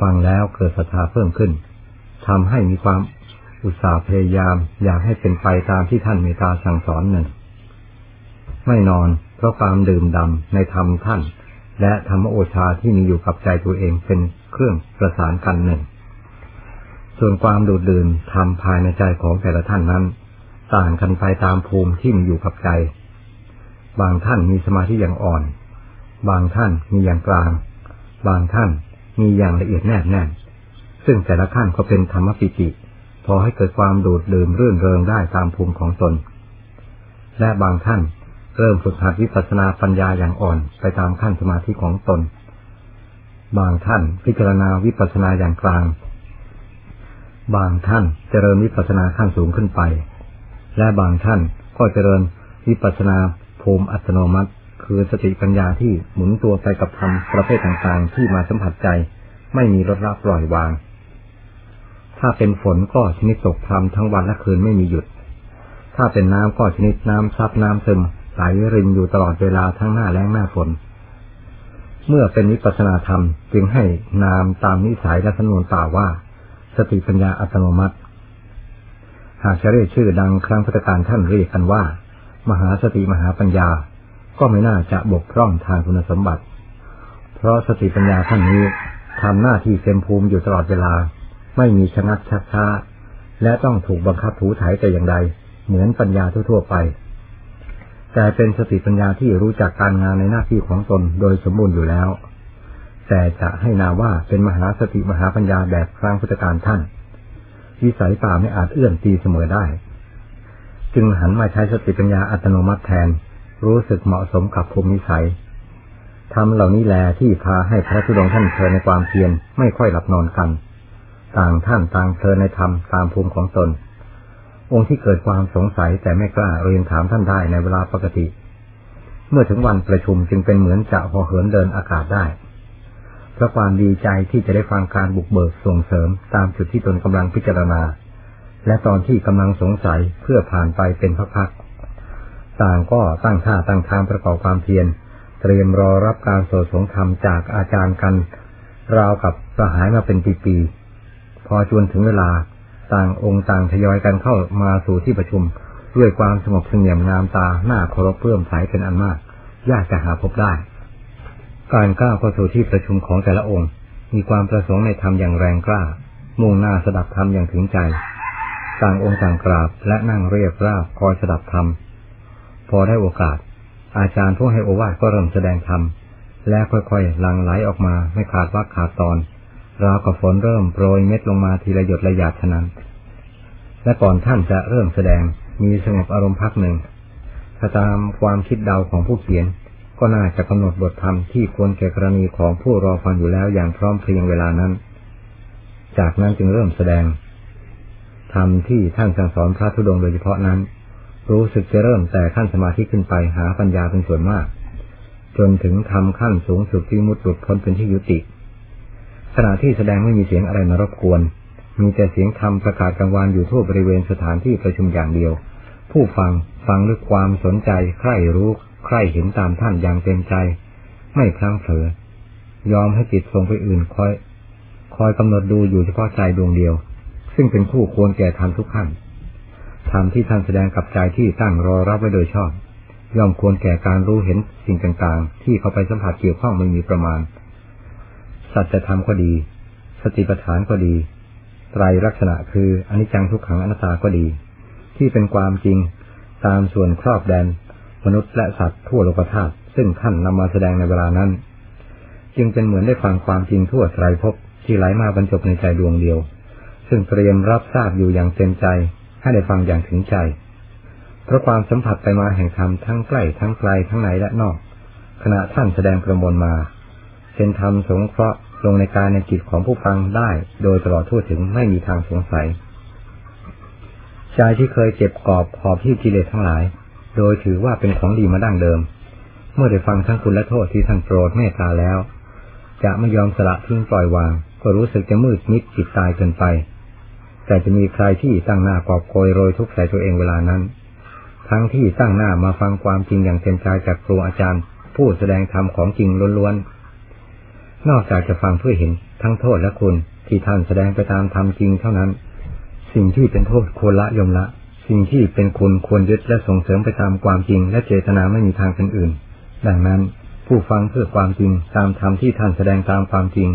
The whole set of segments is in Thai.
ฟังแล้วเกิดศรัทธาเพิ่มขึ้นทำให้มีความอุตสาห์พยายามอยากให้เป็นไปตามที่ท่านเมตตาสั่งสอนหนึ่ง ไม่นอนเพราะความดื่มดำในธรรมท่าน และธรรมโอชาที่มีอยู่กับใจตัวเองเป็นเครื่องประสานกันหนึ่ง ส่วนความดูดดื่มทำภายในใจของแต่ละท่านนั้น ต่างกันไปตามภูมิที่มีอยู่กับใจ บางท่านมีสมาธิอย่างอ่อน บางท่านมีอย่างกลาง บางท่าน มีอย่างละเอียดแนบแน่น ซึ่งแต่ละขั้นก็เป็นธรรมปิติ พอให้เกิดความดูดดื่มรื่นเริงได้ตามภูมิของตน และบางท่านเริ่มฝึกหัดวิปัสสนาปัญญาอย่างอ่อนไปตามขั้นสมาธิของตน บางท่านพิจารณาวิปัสสนาอย่างกลาง บางท่านเจริญวิปัสสนาขั้นสูงขึ้นไป และบางท่านก็เจริญวิปัสสนาภูมิอัตโนมัติ คือสติปัญญาที่หมุนตัวไปกับธรรมประเภทต่างๆ ที่มาสัมผัสใจ ไม่มีรถรับปล่อยวาง ถ้าเป็นฝนก็ชนิดตกพรำทั้งวันและคืนไม่มีหยุด ถ้าเป็นน้ำก็ชนิดน้ำซับน้ำซึมไหลรินอยู่ตลอดเวลาทั้งหน้าแล้งหน้าฝน เมื่อเป็นวิปัสนาธรรมจึงให้นามตามนิสัยและสนวนป่าว่า สติปัญญาอัตโนมัติ หากจะเรียกชื่อดังครั้งพุทธการท่านเรียกกันว่า มหาสติมหาปัญญา ก็ไม่น่าจะบกพร่องทางคุณสมบัติ เพราะสติปัญญาท่านนี้ทำหน้าที่เต็มภูมิอยู่ตลอดเวลา ไม่มีชะงักชักช้า และต้องถูกบังคับถูถ่ายแต่อย่างใด เหมือนปัญญาทั่วๆไป แต่เป็นสติปัญญาที่รู้จักการงานในหน้าที่ของตนโดยสมบูรณ์อยู่แล้ว แต่จะให้นาว่าเป็นมหาสติมหาปัญญาแบบครั้งพุทธการท่าน วิสัยป่าไม่อาจเอื้อมตีเสมอได้ จึงหันมาใช้สติปัญญาอัตโนมัติแทน รู้สึกเหมาะสมกับภูมิสัยทำเหล่านี้แลที่พาให้พระธุดงท่านเพลินในความเพียรไม่ค่อยหลับนอนกัน ต่างท่านต่างเพลินในธรรมตามภูมิของตน องค์ที่เกิดความสงสัยแต่ไม่กล้าเรียนถามท่านได้ในเวลาปกติ เมื่อถึงวันประชุมจึงเป็นเหมือนจะพอเหินเดินอากาศได้เพราะความดีใจที่จะได้ฟังการบุกเบิกส่งเสริมตามจุดที่ตนกำลังพิจารณา และตอนที่กำลังสงสัยเพื่อผ่านไปเป็นพักๆ ต่างก็ตั้งท่าตั้งทางประกอบความเพียร เตรียมรอรับการโสดสงคำจากอาจารย์กัน ราวกับสหายมาเป็นปีๆพอจวนถึงเวลาต่างองค์ต่างทยอยกันเข้ามาสู่ที่ประชุม ด้วยความสงบเสงี่ยมงามตาหน้าเคารพเพื่อมใสเป็นอันมาก ยากจะหาพบได้ การก้าวเข้าสู่ที่ประชุมของแต่ละองค์ มีความประสงค์ในธรรมอย่างแรงกล้า มุ่งหน้าสดับธรรมอย่างถึงใจ ต่างองค์ต่างกราบและนั่งเรียบราบคอยสดับธรรม พอได้โอกาส อาจารย์ผู้ให้โอวาทก็เริ่มแสดงธรรมและค่อยๆหลั่งไหลออกมาไม่ขาดวักขาดตอนราวกับฝนเริ่มโปรยเม็ดลงมาทีละหยดละหยาดเท่านั้น และก่อนท่านจะเริ่มแสดงมีสงบอารมณ์พักหนึ่ง ถ้าตามความคิดเดาของผู้เขียน ก็น่าจะกำหนดบทธรรมที่ควรแก่กรณีของผู้รอฟังอยู่แล้วอย่างพร้อมเพรียงเวลานั้น จากนั้นจึงเริ่มแสดงธรรมที่ท่านสั่งสอนพระธุดงโดยเฉพาะนั้น รู้สึกจะเริ่มแต่ขั้นสมาธิขึ้นไปหาปัญญาเป็นส่วนมาก จนถึงทำขั้นสูงสุดที่มุดหลุดพ้นเป็นที่ยุติ ขณะที่แสดงไม่มีเสียงอะไรมารบกวน มีแต่เสียงธรรมประกาศกลางวานอยู่ทั่วบริเวณสถานที่ประชุมอย่างเดียว ผู้ฟังฟังด้วยความสนใจใคร่รู้ใคร่เห็นตามท่านอย่างเต็มใจ ไม่พลั้งเผลอยอมให้จิตทรงไปอื่นคอย คอยกำหนดดูอยู่เฉพาะใจดวงเดียว ซึ่งเป็นคู่ควรแก่ธรรมทุกขั้น ธรรมที่ท่านแสดงกับใจที่ตั้งรอรับไว้โดยชอบ ย่อมควรแก่การรู้เห็นสิ่งต่างๆ ที่เขาไปสัมผัสเกี่ยวข้องไม่มีประมาณ สัจธรรมก็ดี สติปัฏฐานก็ดี ไตรลักษณะคืออนิจจังทุกขังอนัตตาก็ดี ที่เป็นความจริงตามส่วนครอบแดน มนุษย์และสัตว์ทั่วโลกธาตุซึ่งท่านนำมาแสดงในเวลานั้น จึงเป็นเหมือนได้ฟังความจริงทั่วไตรภพที่ไหลมาบรรจบในใจดวงเดียว ซึ่งเตรียมรับทราบอยู่อย่างเต็มใจ ให้ได้ฟังอย่างถึงใจ เพราะความสัมผัสไปมาแห่งธรรมทั้งใกล้ทั้งไกลทั้งในและนอก ขณะท่านแสดงประมวลมาเป็นธรรมสงเคราะห์ลงในการในจิตของผู้ฟังได้ โดยตลอดทั่วถึงไม่มีทางสงสัยใจที่เคยเจ็บกอบหอบที่กิเลสทั้งหลาย โดยถือว่าเป็นของดีมาดั้งเดิม เมื่อได้ฟังทั้งคุณและโทษที่ท่านโปรดเมตตาแล้ว จะไม่ยอมสละทิ้งปล่อยวาง ก็รู้สึกจะมืดมิดจิตตายเกินไป แต่จะมีใครที่ตั้งหน้ากอบโกยโรยทุกข์ใส่ตัวเองเวลานั้น ทั้งที่ตั้งหน้ามาฟังความจริงอย่างเต็มใจจากครูอาจารย์ ผู้แสดงธรรมของจริงล้วนๆ นอกจากจะฟังเพื่อเห็นทั้งโทษและคุณที่ท่านแสดงไปตามธรรมจริงเท่านั้น สิ่งที่เป็นโทษควรละยมละ สิ่งที่เป็นคุณควรยึดและส่งเสริมไปตามความจริง และเจตนาไม่มีทางเป็นอื่น ดังนั้นผู้ฟังเพื่อความจริงตามธรรมที่ท่านแสดงตามความจริง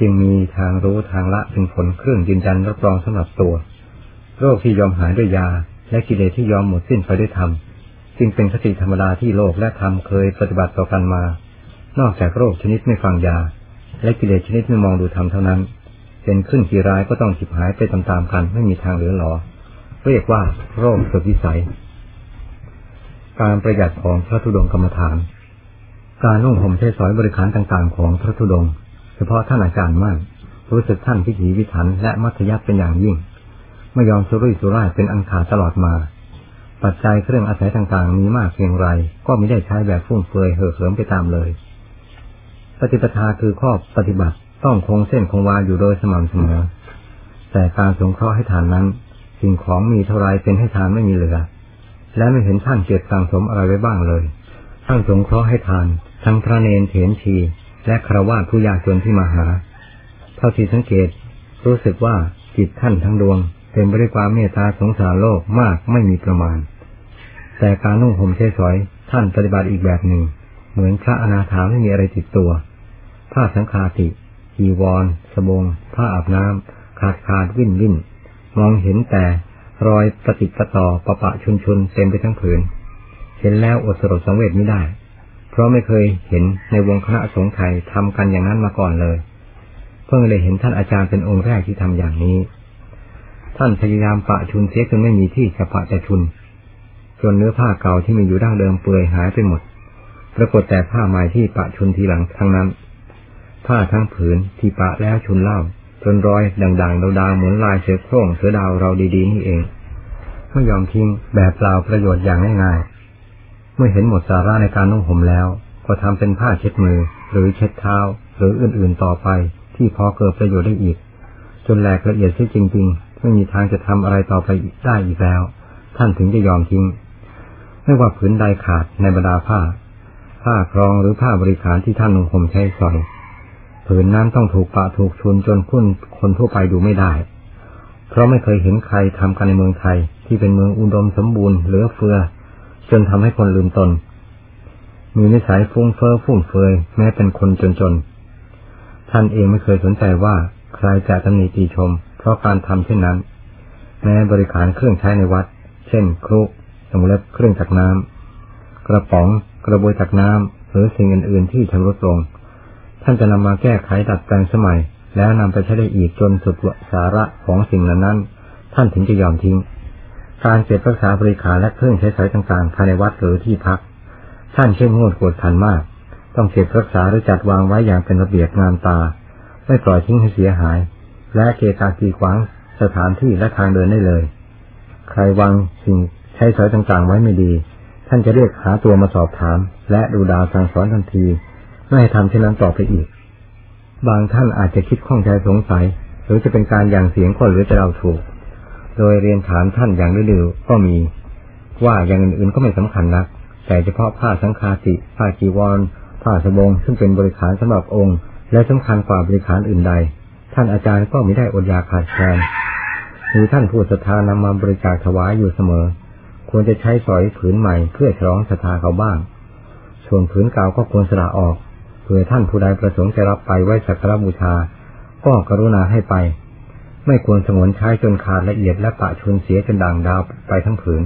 จึงมีทางรู้ทางละเป็นผลเครื่องยืนยันรับรองสำหรับตัว โรคที่ยอมหายด้วยยา และกิเลสที่ยอมหมดสิ้นไปด้วยธรรมจึงเป็นคติธรรมดาที่โลกและธรรมเคยปฏิบัติต่อกันมา นอกจากโรคชนิดไม่ฟังยา และกิเลสชนิดไม่มองดูธรรมเท่านั้น เป็นขึ้นกี่รายก็ต้องฉิบหายไปตามๆกันไม่มีทางเหลือหลอเรียกว่าโรคสุดวิสัย การประหยัดของพระธุดงกรรมฐาน การนุ่งห่มใช้สอยบริการต่างๆ ของพระธุดง เฉพาะท่านอาจารย์มั่นรู้สึกท่านพิถีพิถันและมัธยัติเป็นอย่างยิ่ง ไม่ยอมสุรุ่ยสุร่ายเป็นอังคาตลอดมา ปัจจัยเครื่องอาศัยต่างๆ มีมากเพียงไร ก็ไม่ได้ใช้แบบฟุ่มเฟือยเห่อเหิมไปตามเลย ปฏิปทาคือข้อปฏิบัติต้องคงเส้นคงวาอยู่โดยสม่ำเสมอ แต่การสงเคราะห์ให้ทานนั้น สิ่งของมีเท่าไรเป็นให้ทานไม่มีเหลือ และไม่เห็นท่านเก็บสังสมอะไรไว้บ้างเลย ท่านสงเคราะห์ให้ทาน ทั้งพระเนนเถนชี และครวญผู้ยากจนที่มาหา เท่าที่สังเกต รู้สึกว่าจิตท่านทั้งดวงเต็มไปด้วยความเมตตาสงสารโลกมากไม่มีประมาณ แต่การนุ่งห่มใช้สอยท่านปฏิบัติอีกแบบหนึ่ง เหมือนพระอนาถาไม่มีอะไรติดตัวผ้าสังฆาติจีวรสบง ผ้าอาบน้ำขาดขาดวิ่นวิ่นมองเห็นแต่รอยปฏิปต่อประปะชุนชุนเต็มไปทั้งผืน เห็นแล้วอดสลดสังเวชไม่ได้ เพราะไม่เคยเห็นในวงคณะสงฆ์ไทยทำกันอย่างนั้นมาก่อนเลย เพิ่งได้เห็นท่านอาจารย์เป็นองค์แรกที่ทำอย่างนี้ ท่านพยายามปะชุนเสียจนไม่มีที่จะปะจะชุน จนเนื้อผ้าเก่าที่มีอยู่ดั้งเดิมเปื่อยหายไปหมด ปรากฏแต่ผ้าใหม่ที่ปะชุนทีหลังทั้งนั้น ผ้าทั้งผืนที่ปะแล้วชุนเล่า จนรอยด่างๆดาวๆเหมือนลายเสือโคร่งเสือดาวเราดีๆนี่เองไม่ยอมทิ้งแบบเปล่าประโยชน์อย่างง่ายๆ เมื่อเห็นหมดสาระในการนุ่งห่มแล้ว ก็ทำเป็นผ้าเช็ดมือ หรือเช็ดเท้า หรืออื่นๆต่อไป ที่พอเกิดประโยชน์ได้อีก จนแหลกละเอียดเสียจริง ๆ ไม่มีทางจะทำอะไรต่อไปได้อีกแล้ว ท่านถึงจะยอมทิ้ง ไม่ว่าผืนใดขาดในบรรดาผ้า ผ้าครองหรือผ้าบริการที่ท่านนุ่งห่มใช้สอยผืนนั้นต้องถูกปะถูกชุนจนคุ้นคนทั่วไปดูไม่ได้ เพราะไม่เคยเห็นใครทำกันในเมืองไทยที่เป็นเมืองอุดมสมบูรณ์เหลือเฟือ จนทำให้คนลืมตน มีนิสัยฟุ้งเฟ้อฟุ่มเฟือยแม้เป็นคนจนๆ ท่านเองไม่เคยสนใจว่าใครจะตำหนิตีชม เพราะการทำเช่นนั้น แม้บริการเครื่องใช้ในวัด เช่น ครุสมุเล็บเครื่องจักน้ำกระป๋องกระบวยจักน้ำหรือสิ่งอื่น ๆ ที่ชำรุดลง ท่านจะนำมาแก้ไขดัดแปลงสมัย แล้วนำไปใช้ได้อีกจนสุดสาระของสิ่งนั้นนั้นท่านถึงจะยอมทิ้ง การเก็บรักษาบริการและเครื่องใช้สอยต่างๆ ภายในวัดหรือที่พัก ท่านเข้มงวดกวดขันมาก ต้องเก็บรักษาหรือจัดวางไว้อย่างเป็นระเบียบงามตา ไม่ปล่อยทิ้งให้เสียหาย และเกตากีขวางสถานที่และทางเดินได้เลย ใครวางสิ่งใช้สอยต่างๆ ไว้ไม่ดี ท่านจะเรียกหาตัวมาสอบถาม และดูดาวสั่งสอนทันที ไม่ให้ทำเช่นนั้นต่อไปอีก บางท่านอาจจะคิดข้องใจสงสัย หรือจะเป็นการอย่างเสียงคนหรือจะเราถูก โดยเรียนถามท่านอย่างดื้อๆก็มี ว่าอย่างอื่นๆก็ไม่สำคัญนัก แต่เฉพาะผ้าสังฆาติผ้าจีวร ผ้าสบง ซึ่งเป็นบริขารสำหรับองค์ และสำคัญกว่าบริขารอื่นใด ท่านอาจารย์ก็ไม่ได้อดอยากขาดแคลนหรือท่านผู้ศรัทธานำมาบริจาคถวายอยู่เสมอ ควรจะใช้สอยผืนใหม่เพื่อฉลองศรัทธาเขาบ้าง ส่วนผืนเก่าก็ควรสละออกเพื่อท่านผู้ใดประสงค์จะรับไปไว้สักการบูชา ก็กรุณาให้ไป ไม่ควรสงวนใช้จนขาดละเอียดและปะชุนเสียจนด่างดาวไปทั้งผืน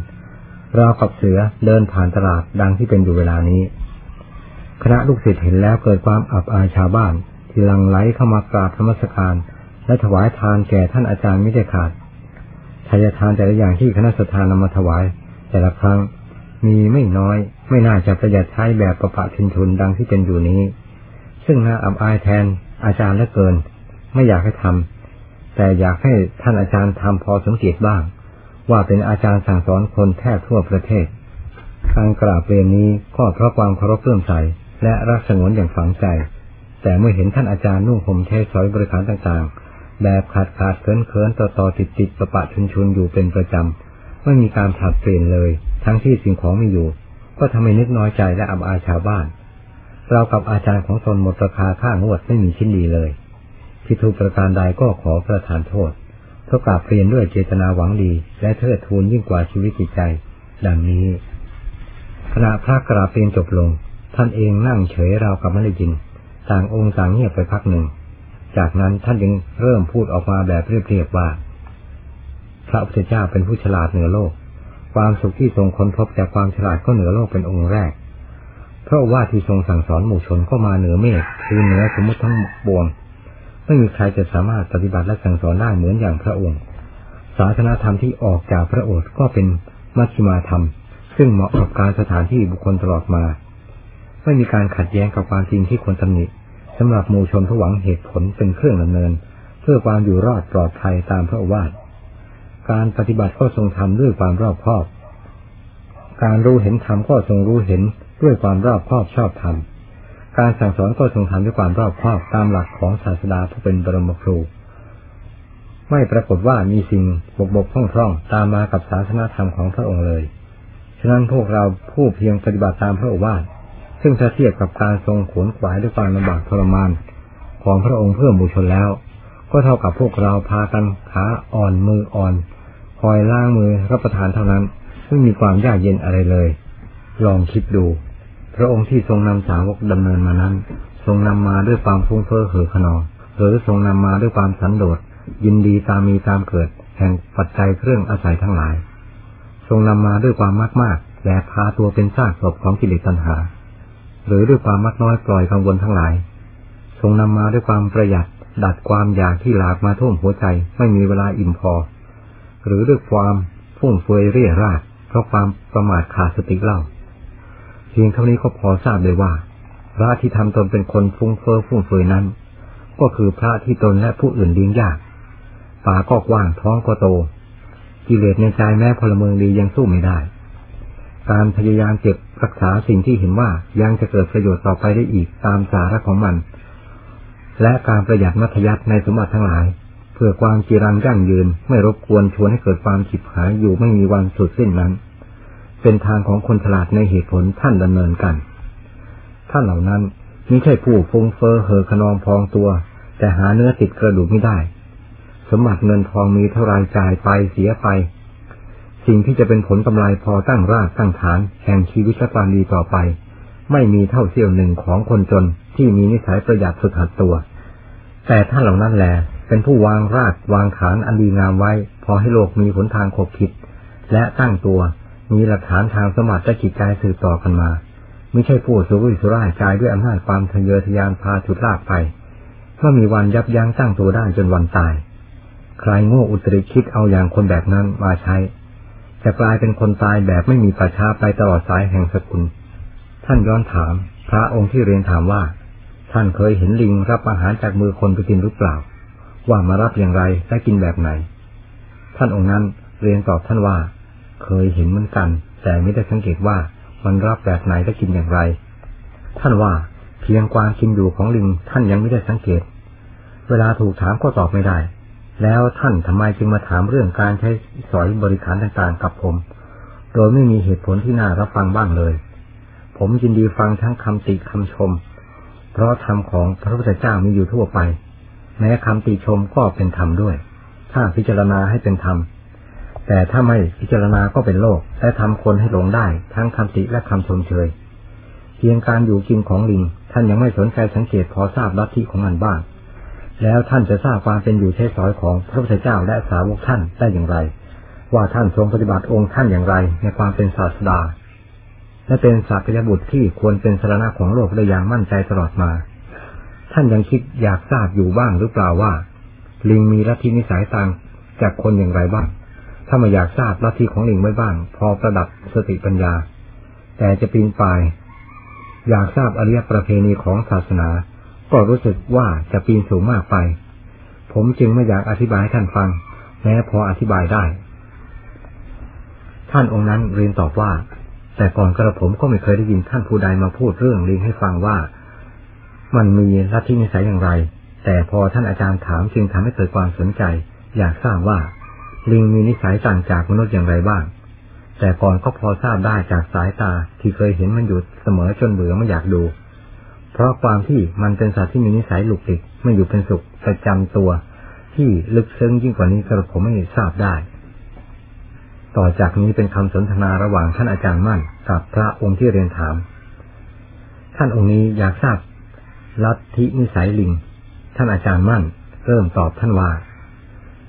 ราวกับเสือเดินผ่านตลาดดังที่เป็นอยู่เวลานี้ คณะลูกศิษย์เห็นแล้วเกิดความอับอายชาวบ้านที่ลังไหลเข้ามากราบธรรมสการ และถวายทานแก่ท่านอาจารย์ไม่ได้ขาดทายทานแต่ละอย่างที่คณะสัตยานนำมาถวาย แต่ละครั้งมีไม่น้อย ไม่น่าจะประหยัดใช้แบบประปะชินทุนดังที่เป็นอยู่นี้ ซึ่งน่าอับอายแทนอาจารย์และเกิน ไม่อยากให้ทำ แต่อยากให้ท่านอาจารย์ทำพอสังเกตบ้าง ว่าเป็นอาจารย์สั่งสอนคนแทบทั่วประเทศ การกราบเรียนนี้ก็เพราะความเคารพเลื่อมใสและรักสงวนอย่างฝังใจ แต่เมื่อเห็นท่านอาจารย์นุ่งห่มใช้สอยบริการต่างๆ แบบขาดขาดเคินเคินต่อต่อติดติดประปะชุนชุนอยู่เป็นประจำไม่มีการผลัดเปลี่ยนเลย ทั้งที่สิ่งของมีอยู่ ก็ทำให้นึกน้อยใจและอับอายชาวบ้านเรากับอาจารย์ของตนหมดราคาค่างวดไม่มีชิ้นดีเลย ผิดถูกประการใดก็ขอประทานโทษเท่ากราบเรียนด้วยเจตนาหวังดี และเทิดทูนยิ่งกว่าชีวิตจิตใจ ดังนี้ ขณะพระกราบเรียนจบลง ท่านเองนั่งเฉยราวกับไม่ได้ยิน ต่างองค์ต่างเงียบไปพักหนึ่ง จากนั้นท่านจึงเริ่มพูดออกมาแบบเรียบๆว่า พระพุทธเจ้าเป็นผู้ฉลาดเหนือโลก ความสุขที่ทรงค้นพบจากความฉลาดก็เหนือโลกเป็นองค์แรกเพราะว่าที่ทรงสั่งสอนหมู่ชนก็มาเหนือเมฆคือเหนือสมมติทั้งปวง ไม่มีใครจะสามารถปฏิบัติและสั่งสอนได้เหมือนอย่างพระองค์ ศาสนาธรรมที่ออกจากพระโอษฐ์ก็เป็นมัชฌิมาธรรม ซึ่งเหมาะกับการสถานที่บุคคลตลอดมา ไม่มีการขัดแย้งกับความจริงที่ควรตำหนิสำหรับมูชนผู้หวังเหตุผลเป็นเครื่องดำเนิน เพื่อความอยู่รอดปลอดภัยตามพระวาทการปฏิบัติก็ทรงทำด้วยความรอบคอบ การรู้เห็นธรรมก็ทรงรู้เห็นด้วยความรอบคอบชอบธรรม การสั่งสอนก็ทรงทำด้วยความรอบคอบตามหลักของศาสดาผู้เป็นบรมครู ไม่ปรากฏว่ามีสิ่งบกบกพร่องพร่องตามมากับศาสนาธรรมของพระองค์เลย ฉะนั้นพวกเราผู้เพียงปฏิบัติตามพระโอวาทซึ่งถ้าเทียบกับการทรงขวนขวายด้วยความลำบากทรมานของพระองค์เพื่อบูชนแล้ว ก็เท่ากับพวกเราพากันขาอ่อนมืออ่อน คอยล้างมือรับประทานเท่านั้น ไม่มีความยากเย็นอะไรเลย ลองคิดดู พระองค์ที่ทรงนำสาวกดำเนินมานั้น ทรงนำมาด้วยความฟุ้งเฟ้อเห่อขนองหรือทรงนำมาด้วยความสันโดษยินดีตามมีตามเกิด แห่งปัจจัยเครื่องอาศัยทั้งหลาย ทรงนำมาด้วยความมากมากและพาตัวเป็นซากศพของกิเลสตัณหา หรือด้วยความมักน้อยปล่อยกังวลทั้งหลาย ทรงนำมาด้วยความประหยัดดัดความอยากที่หลากมาท่วมหัวใจไม่มีเวลาอิ่มพอ หรือด้วยความฟุ่มเฟือยเรี่ยราดเพราะความประมาทขาดสติเล่า เพียงเท่านี้ก็พอทราบเลยว่า พระที่ทำตนเป็นคนฟุ้งเฟ้อฟุ่มเฟือยนั้น ก็คือพระที่ตนและผู้อื่นเลี้ยงยากปาก็กว้างท้องก็โต กิเลสในใจแม้พลเมืองดียังสู้ไม่ได้ การพยายามเก็บรักษาสิ่งที่เห็นว่ายังจะเกิดประโยชน์ต่อไปได้อีกตามสาระของมัน และการประหยัดมัธยัติในสมบัติทั้งหลาย เพื่อความจีรังยั่งยืนไม่รบกวนชวนให้เกิดความฉิบหายอยู่ไม่มีวันสุดสิ้นนั้น เป็นทางของคนฉลาดในเหตุผลท่านดำเนินกัน ท่านเหล่านั้นไม่ใช่ผู้ฟุ้งเฟอ้อเหอขนองพองตัว แต่หาเนื้อติดกระดูกไม่ได้ สมบัติเงินทองมีเท่าไรจ่ายไปเสียไป สิ่งที่จะเป็นผลกำไรพอตั้งรากตั้งฐานแห่งชีวิตและความดีต่อไป ไม่มีเท่าเสี้ยวหนึ่งของคนจนที่มีนิสัยประหยัดสุดหัดตัว แต่ท่านเหล่านั้นแหละเป็นผู้วางรากวางฐานอันดีงามไว้ พอให้โลกมีหนทางขบคิด และตั้งตัว มีหลักฐานทางสมัติจิตใจสืบต่อกันมาไม่ใช่ผู้สุรุ่ยสุร่ายกายด้วยอำนาจความทะเยอทะยานพาถุดลากไปเมื่อมีวันยับยั้งตั้งตัวได้จนวันตาย ใครโง่อุตริคิดเอาอย่างคนแบบนั้นมาใช้ จะกลายเป็นคนตายแบบไม่มีประชาไปตลอดสายแห่งสกุล ท่านย้อนถาม พระองค์ที่เรียนถามว่า ท่านเคยเห็นลิงรับอาหารจากมือคนไปกินหรือเปล่า ว่ามารับอย่างไรและกินแบบไหน ท่านองค์นั้นเรียนตอบท่านว่า เคยเห็นเหมือนกัน แต่ไม่ได้สังเกตว่ามันรับแบบไหนและกินอย่างไร ท่านว่าเพียงความกินอยู่ของลิงท่านยังไม่ได้สังเกต เวลาถูกถามก็ตอบไม่ได้ แล้วท่านทำไมจึงมาถามเรื่องการใช้สอยบริการต่างๆกับผม โดยไม่มีเหตุผลที่น่ารับฟังบ้างเลย ผมยินดีฟังทั้งคำติคำชม เพราะธรรมของพระพุทธเจ้ามีอยู่ทั่วไป แม้คำติชมก็เป็นธรรมด้วย ถ้าพิจารณาให้เป็นธรรม แต่ถ้าไม่พิจารณาก็เป็นโลก และทำคนให้หลงได้ ทั้งคำติและคำชมเชย เพียงการอยู่กินของลิง ท่านยังไม่สนใจสังเกตพอทราบลัทธิของมันบ้าง แล้วท่านจะทราบความเป็นอยู่ใช้สอยของพระพุทธเจ้าและสาวกท่านได้อย่างไร ว่าท่านทรงปฏิบัติองค์ท่านอย่างไร ในความเป็นศาสดา และเป็นศาสยบุตรที่ควรเป็นสารณะของโลกได้อย่างมั่นใจตลอดมา ท่านยังคิดอยากทราบอยู่บ้างหรือเปล่าว่า ลิงมีลัทธินิสัยต่างจากคนอย่างไรบ้าง ถ้ามาอยากทราบลัทธิของลิงไว้บ้าง พอประดับสติปัญญา แต่จะปีนป่าย อยากทราบอริยประเพณีของศาสนา ก็รู้สึกว่าจะปีนสูงมากไป ผมจึงไม่อยากอธิบายให้ท่านฟัง แม้พออธิบายได้ ท่านองค์นั้นเรียนตอบว่า แต่ก่อนกระผมก็ไม่เคยได้ยินท่านผู้ใดมาพูดเรื่องลิงให้ฟังว่า มันมีลัทธินิสัยอย่างไร แต่พอท่านอาจารย์ถามจึงทำให้เกิดความสนใจ อยากทราบว่า ลิงมีนิสัยต่างจากมนุษย์อย่างไรบ้าง แต่ก่อนก็พอทราบได้จากสายตาที่เคยเห็นมันอยู่เสมอจนเบื่อไม่อยากดู เพราะความที่มันเป็นสัตว์ที่มีนิสัยหลุกหลิกไม่อยู่เป็นสุขประจำตัว ที่ลึกซึ้งยิ่งกว่านี้กระผมไม่ทราบได้ ต่อจากนี้เป็นคำสนทนาระหว่างท่านอาจารย์มั่น กับพระองค์ที่เรียนถาม ท่านองค์นี้อยากทราบลัทธินิสัยลิง ท่านอาจารย์มั่น เริ่มตอบท่านว่า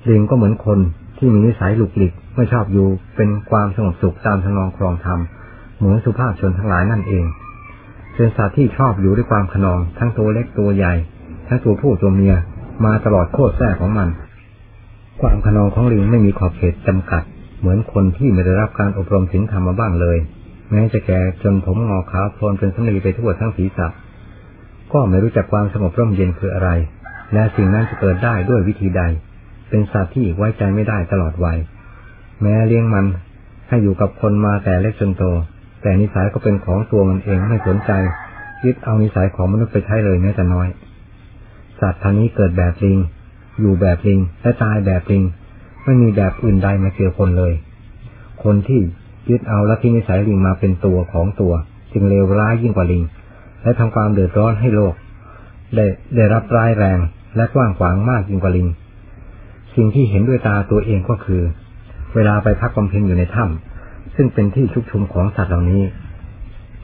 ลิงก็เหมือนคน ที่มีนิสัยหลุกหลิกไม่ชอบอยู่เป็นความสงบสุขตามทนองครองธรรมเหมือนสุภาพชนทั้งหลายนั่นเองเป็นสัตว์ที่ชอบอยู่ด้วยความขนอง ทั้งตัวเล็กตัวใหญ่ ทั้งตัวผู้ตัวเมียมาตลอดโคตรแท้ของมัน ความขนองของลิงไม่มีขอบเขตจำกัด เหมือนคนที่ไม่ได้รับการอบรมศีลธรรมมาบ้างเลย แม้จะแก่จนผมงอขาวโพลนเป็นสำลีไปทั่วทั้งศีรษะก็ไม่รู้จักความสงบร่มเย็นคืออะไร และสิ่งนั้นจะเกิดได้ด้วยวิธีใด เป็นสัตว์ที่ไว้ใจไม่ได้ตลอดวัย แม้เลี้ยงมันให้อยู่กับคนมาแต่เล็กจนโต แต่นิสัยก็เป็นของตัวมันเองไม่สนใจยึดเอานิสัยของมนุษย์ไปใช้เลยแม้แต่น้อย สัตว์พันนี้เกิดแบบลิง อยู่แบบลิง และตายแบบลิง ไม่มีแบบอื่นใดมาเกี่ยวคนเลย คนที่ยึดเอาและที่นิสัยลิงมาเป็นตัวของตัว จึงเลวร้ายยิ่งกว่าลิง และทำความเดือดร้อนให้โลก ได้ได้รับร้ายแรงและกว้างขวางมากยิ่งกว่าลิง สิ่งที่เห็นด้วยตาตัวเองก็คือ เวลาไปพักบำเพ็ญอยู่ในถ้ำซึ่งเป็นที่ชุกชุมของสัตว์เหล่านี้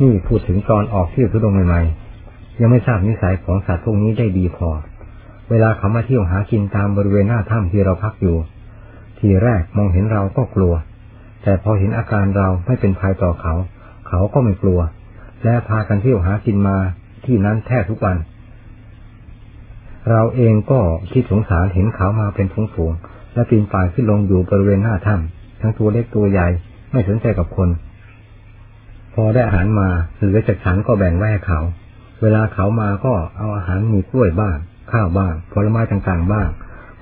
นี่พูดถึงตอนออกเที่ยวทุดงใหม่ๆยังไม่ทราบนิสัยของสัตว์พวกนี้ได้ดีพอ เวลาเขามาเที่ยวหากินตามบริเวณหน้าถ้ำที่เราพักอยู่ ทีแรกมองเห็นเราก็กลัว แต่พอเห็นอาการเราไม่เป็นภัยต่อเขา เขาก็ไม่กลัว และพากันเที่ยวหากินมาที่นั้นแทบทุกวัน เราเองก็คิดสงสารเห็นเขามาเป็นฝูงๆและปีนป่ายขึ้นลงอยู่บริเวณหน้าถ้ำทั้งตัวเล็กตัวใหญ่ไม่สนใจกับคน พอได้อาหารมาเหลือจากฉันก็แบ่งไว้ให้เขา เวลาเขามาก็เอาอาหารมีกล้วยบ้าง ข้าวบ้าง ผลไม้ต่างๆบ้าง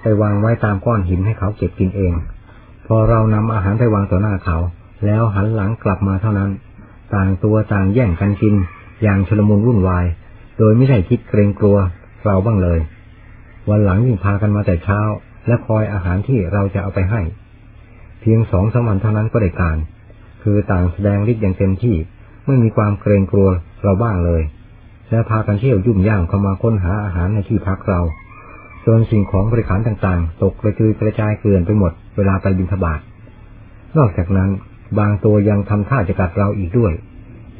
ไปวางไว้ตามก้อนหินให้เขาเก็บกินเอง พอเรานำอาหารไปวางต่อหน้าเขา แล้วหันหลังกลับมาเท่านั้น ต่างตัวต่างแย่งกันกิน อย่างชลมุนวุ่นวาย โดยไม่ได้คิดเกรงกลัวเราบ้างเลย วันหลังยิ่งพากันมาแต่เช้า และคอยอาหารที่เราจะเอาไปให้ เพียงสองสามวันเท่านั้นก็ได้การ คือต่างแสดงฤทธิ์อย่างเต็มที่ไม่มีความเกรงกลัวเราบ้างเลย และพากันเที่ยวยุ่มย่างเข้ามาค้นหาอาหารในที่พักเรา จนสิ่งของบริขารต่างๆ ตกกระจุยกระจายเกลื่อนไปหมดเวลาไปบินทบาทนอกจากนั้นบางตัวยังทำท่าจะกัดเราอีกด้วย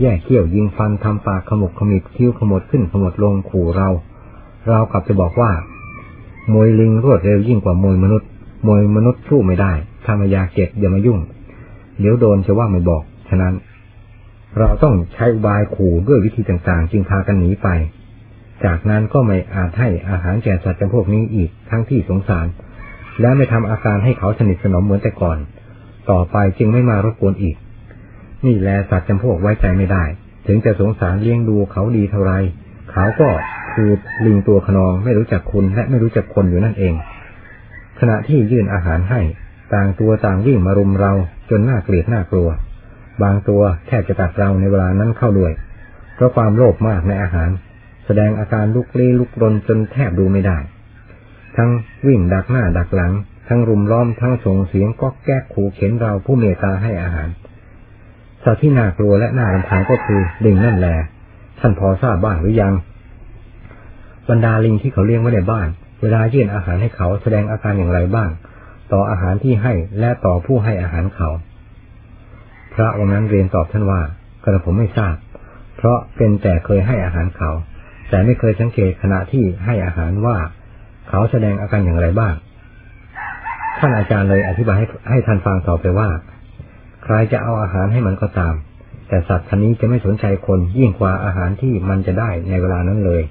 แย่เขี้ยวยิงฟันทำปากขมุกขมิบคิ้วขมวดขึ้นขมวดลงขู่เรา เรากลับจะบอกว่า มวยลิงรวดเร็วยิ่งกว่ามวยมนุษย์ มวยมนุษย์สู้ไม่ได้ถ้าไม่อยากเจ็บอย่ามายุ่ง เดี๋ยวโดนจะว่าไม่บอก ฉะนั้น เราต้องใช้บายขู่ด้วยวิธีต่างๆ จึงพากันหนีไป จากนั้นก็ไม่อาจให้อาหารแก่สัตว์จำพวกนี้อีกทั้งที่สงสาร และไม่ทำอาการให้เขาสนิทสนมเหมือนแต่ก่อน ต่อไปจึงไม่มารบกวนอีก นี่แลสัตว์จำพวกไว้ใจไม่ได้ ถึงจะสงสารเลี้ยงดูเขาดีเท่าไร เขาก็ คือลิงตัวขนองไม่รู้จักคุณและไม่รู้จักคนอยู่นั่นเอง ขณะที่ยื่นอาหารให้ ต่างตัวต่างวิ่งมารุมเราจนน่าเกลียดน่ากลัว บางตัวแทบจะตัดเราในเวลานั้นเข้าด้วย เพราะความโลภมากในอาหาร แสดงอาการลุกลี้ลุกรนจนแทบดูไม่ได้ ทั้งวิ่งดักหน้าดักหลัง ทั้งรุมล้อมทั้งส่งเสียงก็แก้ขู่เข็นเราผู้เมตตาให้อาหารสัตว์ที่น่ากลัวและน่ารำคาญก็คือลิงนั่นแหละท่านพอทราบบ้างหรือยัง บรรดาลิงที่เขาเลี้ยงไว้ในบ้าน เวลายื่นอาหารให้เขาแสดงอาการอย่างไรบ้าง ต่ออาหารที่ให้และต่อผู้ให้อาหารเขา พระองค์นั้นเรียนตอบท่านว่ากระผมไม่ทราบ เพราะเป็นแต่เคยให้อาหารเขา แต่ไม่เคยสังเกตขณะที่ให้อาหารว่า เขาแสดงอาการอย่างไรบ้าง ท่านอาจารย์เลยอธิบายให้ให้ท่านฟังต่อไปว่า ใครจะเอาอาหารให้มันก็ตาม แต่สัตว์ชนี้จะไม่สนใจคนยิ่งกว่าอาหารที่มันจะได้ในเวลานั้นเลย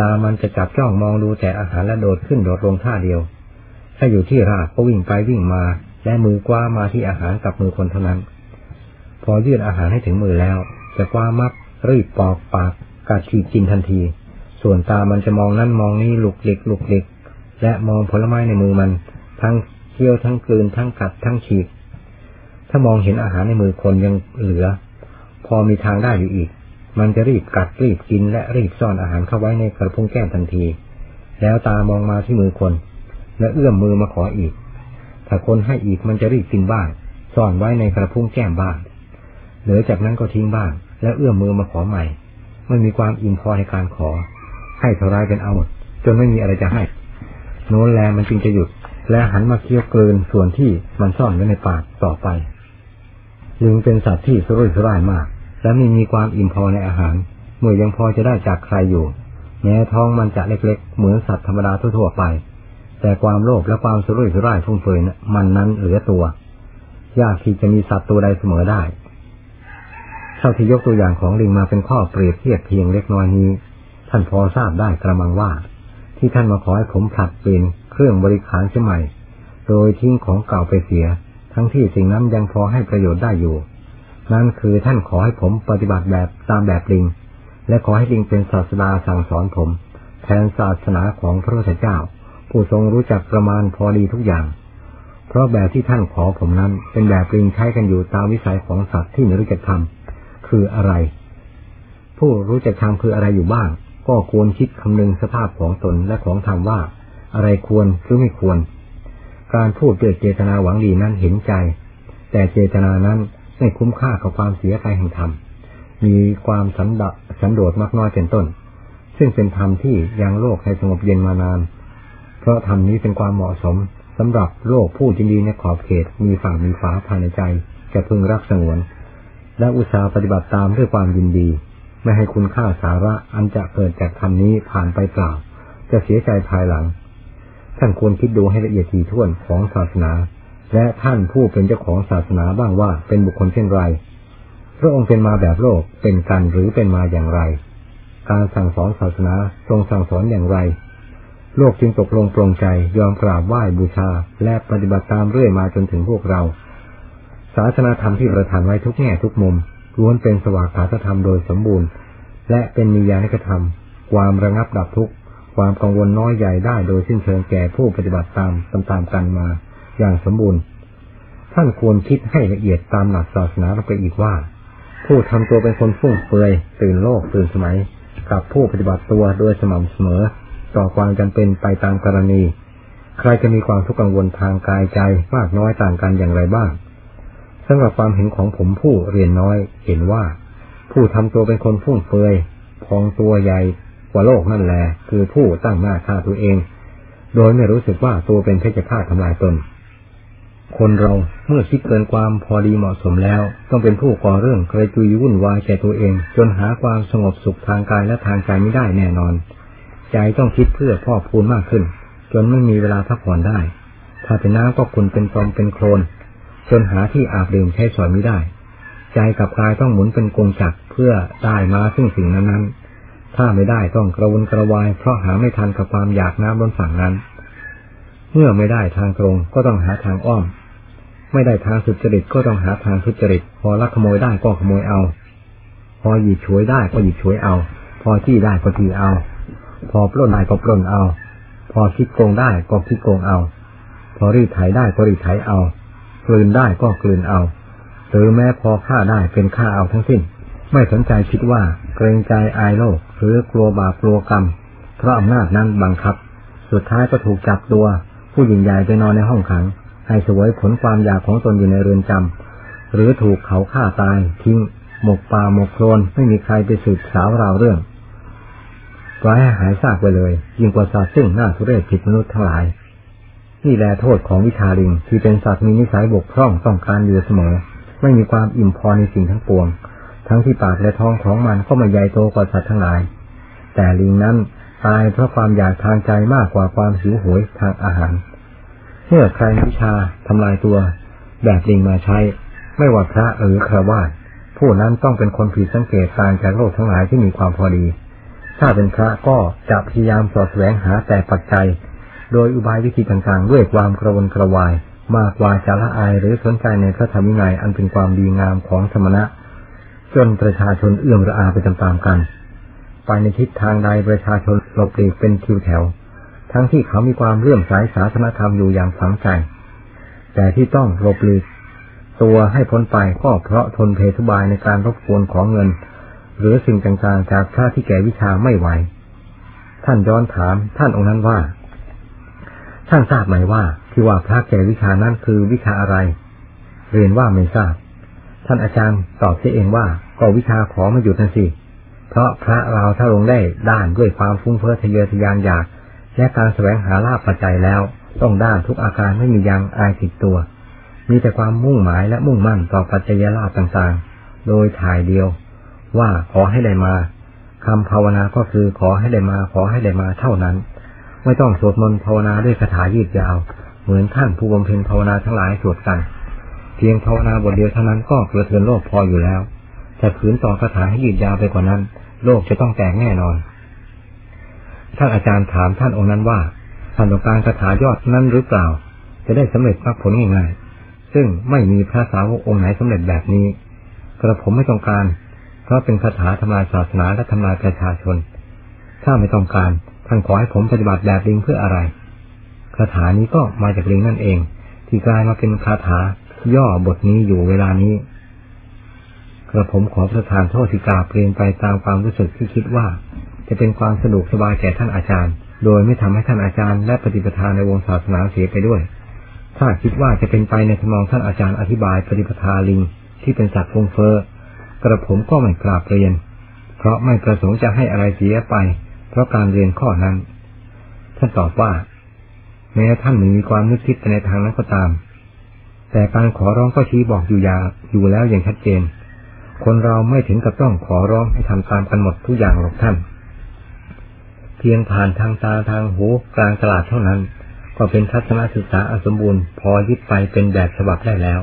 ตามันจะจับจ้องมองดูแต่อาหารและโดดขึ้นโดดลงท่าเดียว ถ้าอยู่ที่ราบก็วิ่งไปวิ่งมา และมือกว้ามาที่อาหารกับมือคนเท่านั้น พอยื่นอาหารให้ถึงมือแล้ว จะกว้ามับรีบปอกปากกัดฉีกกินทันที ส่วนตามันจะมองนั่นมองนี่ลุกเล็กหลุกเล็กและมองผลไม้ในมือมัน ทั้งเคี้ยวทั้งกลืนทั้งกัดทั้งฉีก ถ้ามองเห็นอาหารในมือคนยังเหลือ พอมีทางได้อยู่อีก มันจะรีบกัดรีบกินและรีบซ่อนอาหารเข้าไว้ในกระพุ้งแก้มทันที แล้วตามองมาที่มือคน และเอื้อมมือมาขออีก ถ้าคนให้อีกมันจะรีบกินบ้าง ซ่อนไว้ในกระพุ้งแก้มบ้างเหลือจากนั้นก็ทิ้งบ้าง แล้วเอื้อมมือมาขอใหม่ ไม่มีความอิ่มพอในการขอ ให้เท่าไรเป็นเอาหมดจนไม่มีอะไรจะให้ โน้นแลมันจึงจะหยุด และหันมาเคี้ยวเกินส่วนที่มันซ่อนไว้ในปากต่อไป ลิงเป็นสัตว์ที่สุรุ่ยสุร่ายมาก และไม่มีความอิ่มพอในอาหาร เมื่อยังพอจะได้จากใครอยู่ แม้ท้องมันจะเล็กๆ เหมือนสัตว์ธรรมดาทั่วๆไป แต่ความโลภและความสุรุ่ยสุร่ายฟุ่มเฟือยมันนั้นเหลือตัว ยากที่จะมีสัตว์ตัวใดเสมอได้เท่าที่ยกตัวอย่างของลิงมาเป็นข้อเปรียบเทียบเพียงเล็กน้อยนี้ ท่านพอทราบได้กระมังว่า ที่ท่านมาขอให้ผมผลัดเปลี่ยนเครื่องบริขารใหม่ โดยทิ้งของเก่าไปเสีย ทั้งที่สิ่งนั้นยังพอให้ประโยชน์ได้อยู่ นั่นคือท่านขอให้ผมปฏิบัติแบบตามแบบลิง และขอให้ลิงเป็นศาสดาสั่งสอนผม แทนศาสนาของพระพุทธเจ้า ผู้ทรงรู้จักประมาณพอดีทุกอย่าง เพราะแบบที่ท่านขอผมนั้น เป็นแบบลิงใช้กันอยู่ตามวิสัยของสัตว์ที่ไม่รู้จักทำคืออะไร ผู้รู้จักทำคืออะไรอยู่บ้าง ก็ควรคิดคำนึงสภาพของตนและของธรรมว่า อะไรควรหรือไม่ควร การพูดด้วยเจตนาหวังดีนั้นเห็นใจ แต่เจตนานั้น ไม่คุ้มค่ากับความเสียใจแห่งธรรม มีความสันดสันโดษมากน้อยเป็นต้น ซึ่งเป็นธรรมที่ยังโลกให้สงบเย็นมานาน เพราะธรรมนี้เป็นความเหมาะสมสำหรับโลกผู้จินดีในขอบเขต มีฝั่งมีฟ้าภายในใจจะพึงรักสงวน และอุตสาห์ปฏิบัติตามด้วยความยินดี ไม่ให้คุณค่าสาระอันจะเกิดจากธรรมนี้ผ่านไปเปล่า จะเสียใจภายหลัง ท่านควรคิดดูให้ละเอียดถี่ถ้วนของศาสนา และท่านผู้เป็นเจ้าของศาสนาบ้างว่าเป็นบุคคลเช่นไร พระองค์เป็นมาแบบโลกเป็นกันหรือเป็นมาอย่างไร การสั่งสอนศาสนาทรงสั่งสอนอย่างไร โลกจึงตกลงปรงใจยอมกราบไหว้บูชา และปฏิบัติตามเรื่อยมาจนถึงพวกเรา ศาสนาธรรมที่ประทานไว้ทุกแง่ทุกมุมล้วนเป็นสวากขาธรรมโดยสมบูรณ์ และเป็นมียานิกธรรม ความระงับดับทุกข์ความกังวลน้อยใหญ่ได้โดยสิ้นเชิงแก่ผู้ปฏิบัติตามตามๆกันมา อย่างสมบูรณ์ ท่านควรคิดให้ละเอียดตามหลักศาสนาลงไปอีกว่า ผู้ทำตัวเป็นคนฟุ่มเฟือยตื่นโลกตื่นสมัย กับผู้ปฏิบัติตัวโดยสม่ำเสมอ ต่อความจำเป็นไปตามกรณี ใครจะมีความทุกข์กังวลทางกายใจมากน้อยต่างกันอย่างไรบ้างสำหรับความเห็นของผมผู้เรียนน้อยเห็นว่า ผู้ทำตัวเป็นคนฟุ่มเฟือยพองตัวใหญ่กว่าโลกนั่นแหละคือผู้ตั้งหน้าฆ่าตัวเอง โดยไม่รู้สึกว่าตัวเป็นเพชฌฆาตทำลายตน คนเราเมื่อคิดเกินความพอดีเหมาะสมแล้ว ต้องเป็นผู้ก่อเรื่องกระจุยวุ่นวายแก่ตัวเอง จนหาความสงบสุขทางกายและทางใจไม่ได้แน่นอน ใจต้องคิดเพื่อพ่อพูนมากขึ้น จนไม่มีเวลาพักผ่อนได้ ถ้าเป็นน้ำก็คุณเป็นตอมเป็นโคลนจนหาที่อาบดื่มใช้สอยไม่ได้ ใจกับกายต้องหมุนเป็นกงจักรเพื่อได้มาซึ่งสิ่งนั้นๆถ้าไม่ได้ต้องกระวนกระวายเพราะหาไม่ทันกับความอยากน้ำบนฝั่งนั้น เมื่อไม่ได้ทางตรงก็ต้องหาทางอ้อม ไม่ได้ทางสุจริตก็ต้องหาทางทุจริต พอลักขโมยได้ก็ขโมยเอา พอหยิบฉวยได้ก็หยิบฉวยเอา พอที่ได้ก็ที่เอา พอปล้นได้ก็ปล้นเอา พอคิดโกงได้ก็คิดโกงเอา พอรีดไถได้ก็รีดไถเอากลืนได้ก็กลืนเอาหรือแม้พอฆ่าได้เป็นฆ่าเอาทั้งสิ้น ไม่สนใจคิดว่าเกรงใจอายโลกหรือกลัวบาปกลัวกรรมเพราะอำนาจนั้นบังคับ สุดท้ายก็ถูกจับตัว ผู้หญิงใหญ่ไปนอนในห้องขัง ให้สวยผลความอยากของตนอยู่ในเรือนจำหรือถูกเขาฆ่าตาย ทิ้ง หมกป่าหมกโคลนไม่มีใครไปสืบสาวราวเรื่องปล่อยให้หายซากไปเลย ยิ่งกว่าสัตว์ซึ่งน่าทุเรศผิดมนุษย์ทั้งหลาย นี่แหละโทษของวิชาลิงที่เป็นสัตว์มีนิสัยบกพร่องต้องการอยู่เสมอ ไม่มีความอิ่มพอในสิ่งทั้งปวง ทั้งที่ปากและท้องของมันก็มาใหญ่โตกว่าสัตว์ทั้งหลาย แต่ลิงนั้นตายเพราะความอยากทางใจมากกว่าความหิวโหยทางอาหาร เมื่อใครวิชาทำลายตัว แบบลิงมาใช้ ไม่ว่าพระหรือคราวาสผู้นั้นต้องเป็นคนผิดสังเกตต่างจากโลกทั้งหลายที่มีความพอดี ถ้าเป็นพระก็จะพยายามสอดแสวงหาแต่ปัจจัย โดยอุบายวิธีต่างๆ ด้วยความกระวนกระวาย มากกว่าจะละอายหรือสนใจในพระธรรมวินัยอันเป็นความดีงามของสมณะ จนประชาชนเอื้อมระอาไปตามๆกัน ไปในทิศทางใดประชาชนหลบหลีกเป็นคิวแถว ทั้งที่เขามีความเลื่อมใสศาสนธรรมอยู่อย่างฝังใจ แต่ที่ต้องหลบหลีกตัวให้พ้นไปก็เพราะทนเพทุบายในการรบกวนของเงิน หรือสิ่งต่างๆ จากพระที่แก่วิชาไม่ไหว ท่านย้อนถามท่านองค์นั้นว่า ท่านทราบไหมว่า ที่ว่าพระแก่วิชานั้นคือวิชาอะไร เรียนว่าไม่ทราบ ท่านอาจารย์ตอบเสียเองว่าก็วิชาขอมาหยุดนั่นสิ เพราะพระเราถ้าลงได้ด้านด้วยความฟุ้งเฟ้อทะเยอทะยานอยาก และการแสวงหาลาภปัจจัยแล้ว ต้องด้านทุกอาการไม่มียังอายติดตัว มีแต่ความมุ่งหมายและมุ่งมั่นต่อปัจจัยลาภต่างๆ โดยถ่ายเดียว ว่าขอให้ได้มาคำภาวนาก็คือขอให้ได้มาขอให้ได้มาเท่านั้น ไม่ต้องสวดมนต์ภาวนาด้วยคาถายืดยาว เหมือนท่านผู้บำเพ็ญภาวนาทั้งหลายสวดกันเพียงภาวนาบทเดียวเท่านั้นก็กระเทือนโลกพออยู่แล้วแต่ขืนต่อคาถาให้ยืดยาวไปกว่านั้น โลกจะต้องแตกแน่นอน ท่านอาจารย์ถามท่านองค์นั้นว่าท่านต้องการคาถายอดนั้นหรือเปล่า จะได้สำเร็จมรรคผลง่ายๆซึ่งไม่มีพระสาวกองค์ไหนสำเร็จแบบนี้ กระผมไม่ต้องการ เพราะเป็นคาถาทำลายศาสนาและทำลายประชาชน ถ้าไม่ต้องการท่านขอให้ผมปฏิบัติแบบลิงเพื่ออะไรคาถานี้ก็มาจากลิงนั่นเอง ที่กลายมาเป็นคาถาย่อบทนี้อยู่เวลานี้กระผมขอประทานโทษที่กาเปลี่ยนไปตามความรู้สึกที่คิดว่า จะเป็นความสะดวกสบายแก่ท่านอาจารย์ โดยไม่ทำให้ท่านอาจารย์และปฏิปทาในวงศาสนาเสียไปด้วย ถ้าคิดว่าจะเป็นไปในทำนองท่านอาจารย์อธิบายปฏิปทาลิง ที่เป็นสัตว์ฟงเฟอ้อกระผมก็ไม่กราบเรียน เพราะไม่ประสงค์จะให้อะไรเสียไป เพราะการเรียนข้อนั้น ท่านตอบว่า แม้ท่านมีความนึกคิดไปในทางนั้นก็ตาม แต่การขอร้องก็ชี้บอกอยู่ยาอยู่แล้วอย่างชัดเจน คนเราไม่ถึงกับต้องขอร้องให้ทำตามกันหมดทุกอย่างหรอกท่าน เพียงผ่านทางตาทางหูกลางตลาดเท่านั้น ก็เป็นทัศนศึกษาอสมบูรณ์ พอยึดไปเป็นแบบฉบับได้แล้ว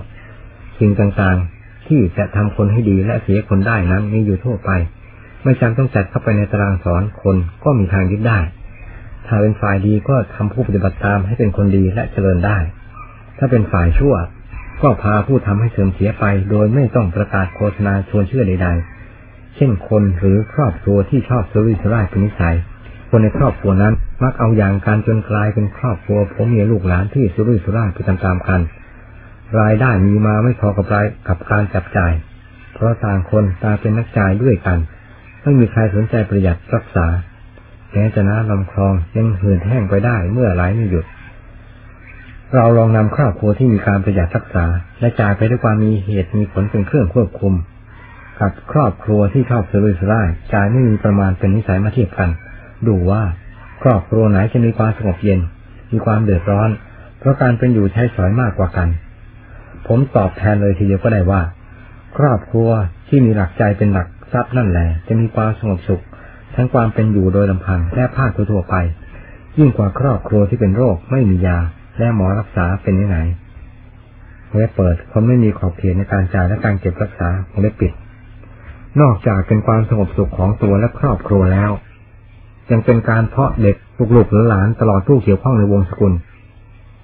สิ่งต่างๆ ที่จะทำคนให้ดีและเสียคนได้นั้นมีอยู่ทั่วไป ไม่จำต้องจัดเข้าไปในตารางสอนคนก็มีทางยึดได้ ถ้าเป็นฝ่ายดีก็ทำผู้ปฏิบัติตามให้เป็นคนดีและเจริญได้ ถ้าเป็นฝ่ายชั่ว ก็พาผู้ทำให้เสื่อมเสียไป โดยไม่ต้องประกาศโฆษณาชวนเชื่อใด ๆ เช่นคนหรือครอบครัวที่ชอบสุริสร่ายเป็นนิสัย คนในครอบครัวนั้น มักเอาอย่างการจนกลายเป็นครอบครัวผมมีลูกหลานที่สุริสุร่ายไปตามๆกัน รายได้มีมาไม่พอกับรายกับการจับจ่าย เพราะต่างคนต่างเป็นนักจ่ายด้วยกัน ไม่มีใครสนใจประหยัดรักษาแม้จะน้ำลำคลองยังเหือดแห้งไปได้เมื่อไหลไม่หยุด เราลองนำครอบครัวที่มีการประหยัดรักษา และจ่ายไปด้วยความมีเหตุมีผลเป็นเครื่องควบคุม กับครอบครัวที่ชอบเสวยสลายจ่ายไม่มีประมาณเป็นนิสัยมาเทียบกัน ดูว่าครอบครัวไหนจะมีความสงบเย็น มีความเดือดร้อน เพราะการเป็นอยู่ใช้สอยมากกว่ากัน ผมตอบแทนเลยทีเดียวก็ได้ว่า ครอบครัวที่มีหลักใจเป็นหลักทรัพย์นั่นแหละจะมีความสงบสุข ทั้งความเป็นอยู่โดยลำพังและภาคทั่วไป ยิ่งกว่าครอบครัวที่เป็นโรคไม่มียา และหมอรักษาเป็นยังไงเว็บเปิดคนไม่มีขอบเขตในการจ่ายและการเก็บรักษาเว็บปิด นอกจากเป็นความสงบสุขของตัวและครอบครัวแล้ว ยังเป็นการเพาะเด็กลูกๆหลานตลอดผู้เกี่ยวข้องในวงสกุล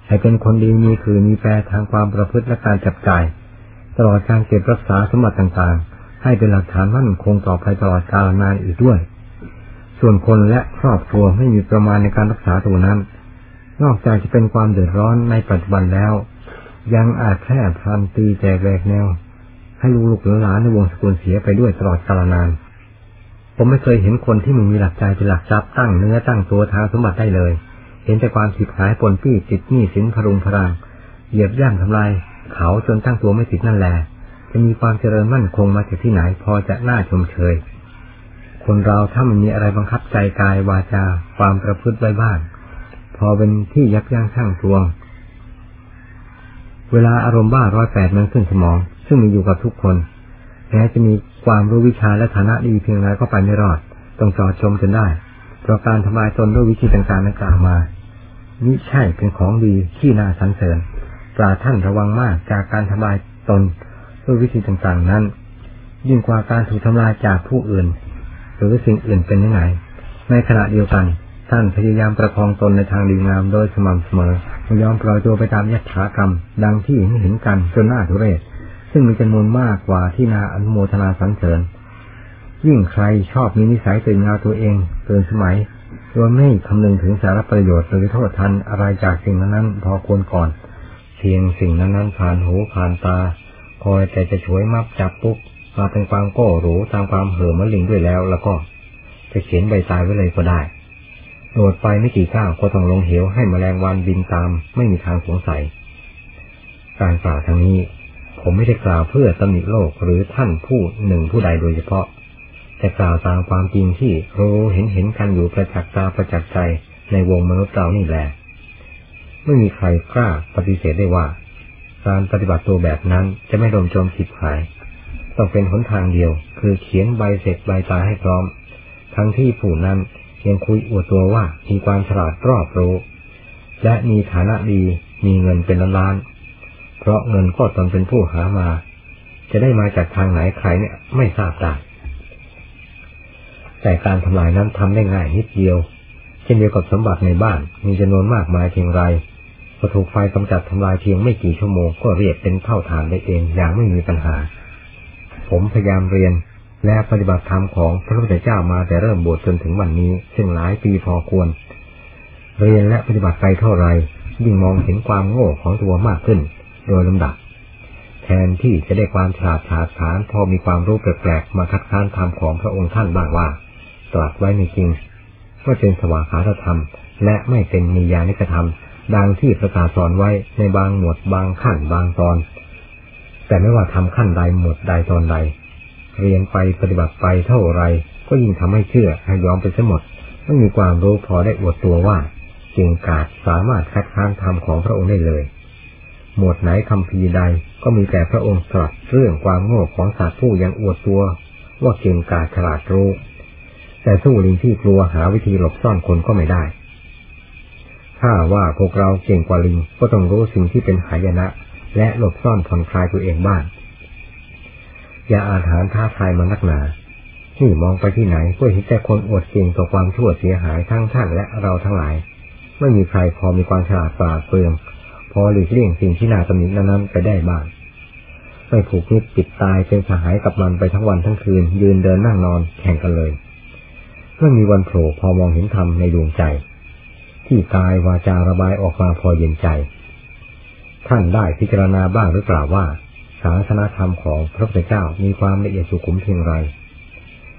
ให้เป็นคนดีมีคือมีแปรทางความประพฤติและการจับจ่าย ตลอดการเก็บรักษาสมบัติต่างๆ ให้เป็นหลักฐานมั่นคงต่อไปตลอดกาลนานอีกด้วย ส่วนคนและครอบครัวไม่มีประมาณในการรักษาตัวนั้น นอกจากจะเป็นความเดือดร้อนในปัจจุบันแล้ว ยังอาจแพร่พันตีแจกแวกแนว ให้ลูกหลานในวงสกุลเสียไปด้วยตลอดกาลนาน ผมไม่เคยเห็นคนที่มึงมีหลักใจเป็นหลักทรัพย์ตั้งเนื้อตั้งตัวทางสมบัติได้เลย เห็นแต่ความผิดหายปนปี้ติดหนี้สินพรุงพรังเหยียบย่ำทำลายเขาจนตั้งตัวไม่ติดนั่นแหละจะมีความเจริญมั่นคงมาจากที่ไหนพอจะน่าชมเชย คนเราถ้ามันมีอะไรบังคับใจกายวาจาความประพฤติไว้บ้าง พอเป็นที่ยับยั้งชั่งตวง เวลาอารมณ์บ้าร้อยแปดมันขึ้นสมอง ซึ่งมีอยู่กับทุกคนแม้จะมี ความรู้วิชาและฐานะดีเพียงไรก็ไปไม่รอด ต้องจอดชมจนได้ เพราะการทำลายตนด้วยวิธีต่างๆนั้นกล่าวมานี่ใช่เป็นของดีที่น่าสรรเสริญ ปราท่านระวังมากจากการทำลายตนด้วยวิธีต่างๆนั้น ยิ่งกว่าการถูกทำลายจากผู้อื่น หรือสิ่งอื่นเป็นยังไง ในขณะเดียวกัน ท่านพยายามประคองตนในทางดีงามโดยสม่ำเสมอไม่ยอมปล่อยตัวไปตามยัตถากรรม ดังที่เห็นกันจนน่าทุเรศ ซึ่งมีจำนวนมากกว่าที่นาอนุโมทนาสรรเสริญ ยิ่งใครชอบมีนิสัยตื่นงาตัวเองเกินสมัยโดยไม่คำนึงถึงสารประโยชน์หรือโทษทันอะไรจากสิ่งนั้นพอควรก่อน เพียงสิ่งนั้นผ่านหูผ่านตา คอยแต่จะช่วยมับจับปุ๊บมาเป็นความโก้หรูตามความเห่อมะลิงด้วยแล้ว แล้วก็จะเขียนใบตายไว้เลยก็ได้โดดไปไม่กี่ก้าวก็ต้องลงเหวให้มแมลงวันบินตามไม่มีทางสงสัย การกล่าวทางนี้ ผมไม่ได้กล่าวเพื่อตำหนิโลกหรือท่านผู้หนึ่งผู้ใดโดยเฉพาะ แต่กล่าวตามความจริงที่รู้เห็นเห็นกันอยู่ประจักษ์ตาประจักษ์ใจในวงมนุษย์เรานี่แหละ ไม่มีใครกล้าปฏิเสธได้ว่า การปฏิบัติตัวแบบนั้นจะไม่โดนโจมผิดหาย ต้องเป็นหนทางเดียว คือเขียนใบเสร็จใบตาให้พร้อม ทั้งที่ผู้นั้นยังคุยอวดตัวว่ามีความฉลาดรอบรู้ และมีฐานะดีมีเงินเป็นล้านล้าน เพราะเงินก็ตนเป็นผู้หามา จะได้มาจากทางไหนใครเนี่ยไม่ทราบได้แต่การทำลายนั้นทำได้ง่ายนิดเดียว เช่นเดียวกับสมบัติในบ้านมีจำนวนมากมายเพียงไรพอถูกไฟกำจัดทำลายเพียงไม่กี่ชั่วโมงก็เรียกเป็นเท่าฐานได้เองอย่างไม่มีปัญหา ผมพยายามเรียนและปฏิบัติธรรมของพระพุทธเจ้ามาแต่เริ่มบวชจนถึงวันนี้ ซึ่งหลายปีพอควร เรียนและปฏิบัติไปเท่าไรยิ่งมองเห็นความโง่ของตัวมากขึ้น โดยลำดับ แทนที่จะได้ความฉลาดฉาดฉานพอมีความรู้แปลกๆมาคัดค้านธรรมของพระองค์ท่านบ้างว่าตรัสไว้ในจริงว่าเป็นสวากขาธรรม และไม่เป็นมียานิกธรรม ดังที่ประกาศสอนไว้ในบางหมวดบางขั้นบางตอน แต่ไม่ว่าทำขั้นใดหมวดใดตอนใด เรียนไปปฏิบัติไปเท่าไร ก็ยิ่งทำให้เชื่อให้ยอมไปเสียหมดไม่มีความรู้พอได้อวดตัวว่าเก่งกาจสามารถคัดค้านธรรมของพระองค์ได้เลย หมวดไหนคำพีใดก็มีแต่พระองค์ตรัสเรื่องความโง่ของสัตว์ผู้ยังอวดตัว ว่าเก่งกาจฉลาดรู้ แต่สู้ลิงที่กลัวหาวิธีหลบซ่อนคนก็ไม่ได้ ถ้าว่าพวกเราเก่งกว่าลิงก็ต้องรู้สิ่งที่เป็นหายนะ และหลบซ่อนผ่อนคลายตัวเองบ้างอย่าอาถานท้าทายมานักหนานี่มองไปที่ไหนก็เห็นแต่คนอวดเก่งต่อความชั่วเสียหายทั้งท่านและเราทั้งหลาย ไม่มีใครพอมีความฉลาดปราดเปรื่อง พอหลีกเลี่ยงสิ่งที่น่าตำหนินั้นไปได้บ้างไม่ผูกนิดปิดตายเป็นสหายกับมันไปทั้งวันทั้งคืน ยืนเดินนั่งนอนแข่งกันเลยไม่มีวันโผล่พอมองเห็นธรรมในดวงใจ ที่กายวาจาระบายออกมาพอเย็นใจ ท่านได้พิจารณาบ้างหรือเปล่าว่าศาสนาธรรมของพระพุทธเจ้ามีความละเอียดสุขุมเพียงไร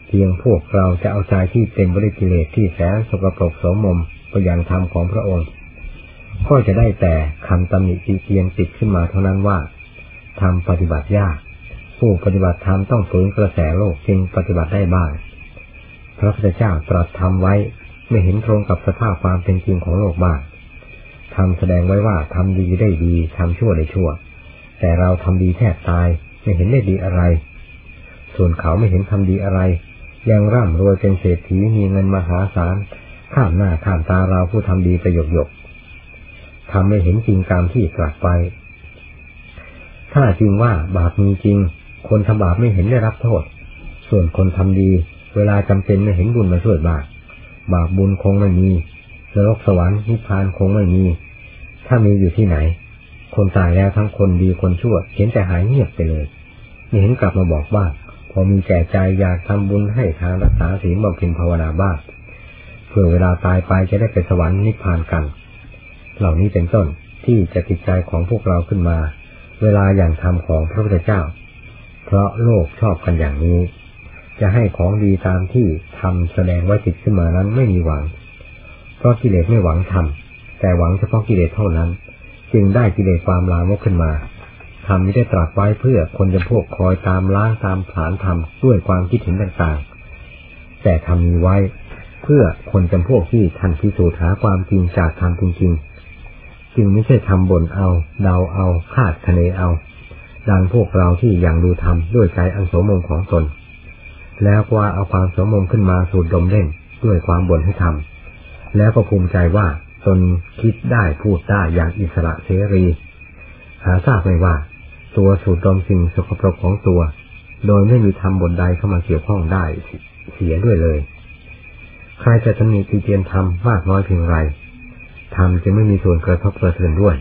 เพียงพวกเราจะเอาใจที่เต็มบริกิเลสที่แสนสกปรกโสมมไปยังธรรมของพระองค์ ก็จะได้แต่คำตำหนิตีเตียนติดขึ้นมาเท่านั้นว่าทำปฏิบัติยาก ผู้ปฏิบัติธรรมต้องฝืนกระแสโลกจึงปฏิบัติได้บ้าง พระพุทธเจ้าตรัสทำไว้ไม่เห็นตรงกับสภาพความเป็นจริงของโลกบ้างทำแสดงไว้ว่าทำดีได้ดีทำชั่วได้ชั่ว แต่เราทำดีแทบตายไม่เห็นได้ดีอะไร ส่วนเขาไม่เห็นทำดีอะไร ยังร่ำรวยเป็นเศรษฐีมีเงินมหาศาลข้ามหน้าข้ามตาเราผู้ทำดีประโยคหยก ทำไม่เห็นจริงตามที่ตรัสไป ถ้าจริงว่าบาปมีจริง คนทำบาปไม่เห็นได้รับโทษ ส่วนคนทำดี เวลาจำเป็นไม่เห็นบุญมาช่วยบาป บาปบุญคงไม่มีนรกสวรรค์นิพพานคงไม่มี ถ้ามีอยู่ที่ไหน คนตายแล้วทั้งคนดีคนชั่ว เห็นแต่หายเงียบไปเลยไม่เห็นกลับมาบอกว่า พอมีแก่ใจอยากทำบุญให้ทางรักษาศีลบำเพ็ญภาวนาบ้างเพื่อเวลาตายไปจะได้ไปสวรรค์นิพพานกัน เหล่านี้เป็นต้นที่จะติดใจของพวกเราขึ้นมา เวลาอย่างธรรมของพระพุทธเจ้า เพราะโลกชอบกันอย่างนี้ จะให้ของดีตามที่ทำแสดงไว้ติดขึ้นมานั้นไม่มีหวัง เพราะกิเลสไม่หวังทำแต่หวังเฉพาะกิเลสเท่านั้น จึงได้กิเลสความลามกขึ้นมาทำนี้ได้ตรัสไว้เพื่อคนจะพวกคอยตามล้างตามผานทำด้วยความคิดเห็นต่างๆ แต่ทำมีไว้เพื่อคนจำพวกที่ทันพิสูจน์หาความจริงจากธรรมจริงๆ จึงไม่ใช่ทำบ่นเอา เดาเอา คาดคะเนเอา ดังพวกเราที่ยังดูธรรมด้วยใจอันโสมงของตน แล้วก็เอาความสมมงขึ้นมาสูดดมเล่น ด้วยความบ่นให้ทำแล้วก็ภูมิใจว่าตนคิดได้พูดได้อย่างอิสระเสรี หาทราบไม่ว่า ตัวสูดดมสิ่งสกปรกของตัว โดยไม่มีธรรมบนใดเข้ามาเกี่ยวข้องได้เสียด้วยเลย ใครจะตำหนิตีเตียนธรรมมากน้อยเพียงไร ธรรมจะไม่มีส่วนกระทบกระเทือนด้วย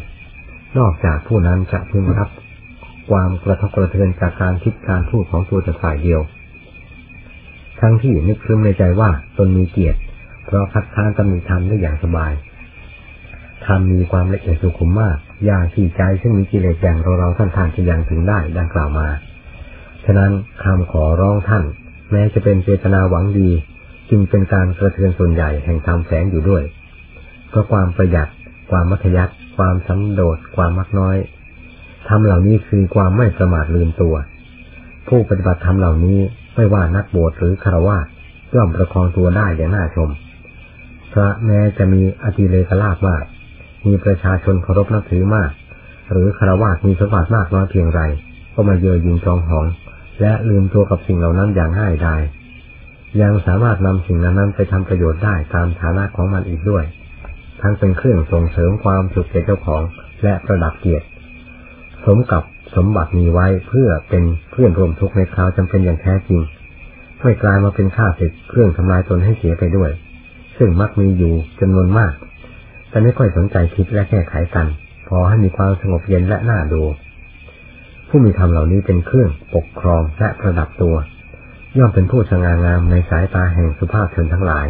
นอกจากผู้นั้นจะพึงรับ ความกระทบกระเทือนจากการคิดการพูดของตัวจะฝ่ายเดียว ทั้งที่นึกคืมในใจว่าตนมีเกียรติ เพราะคัดค้านตำหนิธรรมได้อย่างสบายธรรมมีความละเอียดสุขุมมากยากที่ใจซึ่งมีกิเลสอย่างเราเราท่านทานจะยังถึงได้ดังกล่าวมา ฉะนั้นคำขอร้องท่าน แม้จะเป็นเจตนาหวังดี จึงเป็นการกระเทือนส่วนใหญ่แห่งธรรมแฝงอยู่ด้วย เพราะความประหยัด ความมัธยัติความสันโดษความมักน้อยทำเหล่านี้คือความไม่ประมาทลืมตัว ผู้ปฏิบัติธรรมเหล่านี้ไม่ว่านักบวชหรือคารวะย่อมประคองตัวได้อย่างน่าชม พระแม้จะมีอธิเลกลาภมาก มีประชาชนเคารพนับถือมาก หรือคารวะมีสมบัติมากน้อยเพียงไร ก็มาเยอยิงจองหอง และลืมตัวกับสิ่งเหล่านั้นอย่างง่ายดายยังสามารถนำสิ่งนั้นไปทำประโยชน์ได้ตามฐานะของมันอีกด้วย ทั้งเป็นเครื่องส่งเสริมความสุขแก่เจ้าของและประดับเกียรติ สมกับสมบัติมีไว้เพื่อเป็นเพื่อนร่วมทุกข์ในคราวจำเป็นอย่างแท้จริงไม่กลายมาเป็นข้าศึกเครื่องทำลายตนให้เสียไปด้วย ซึ่งมักมีอยู่จำนวนมาก แต่ไม่ค่อยสนใจคิดและแก้ไขกัน พอให้มีความสงบเย็นและน่าดู ผู้มีธรรมเหล่านี้เป็นเครื่องปกครองและประดับตัว ย่อมเป็นผู้สง่างามในสายตาแห่งสุภาพชนทั้งหลาย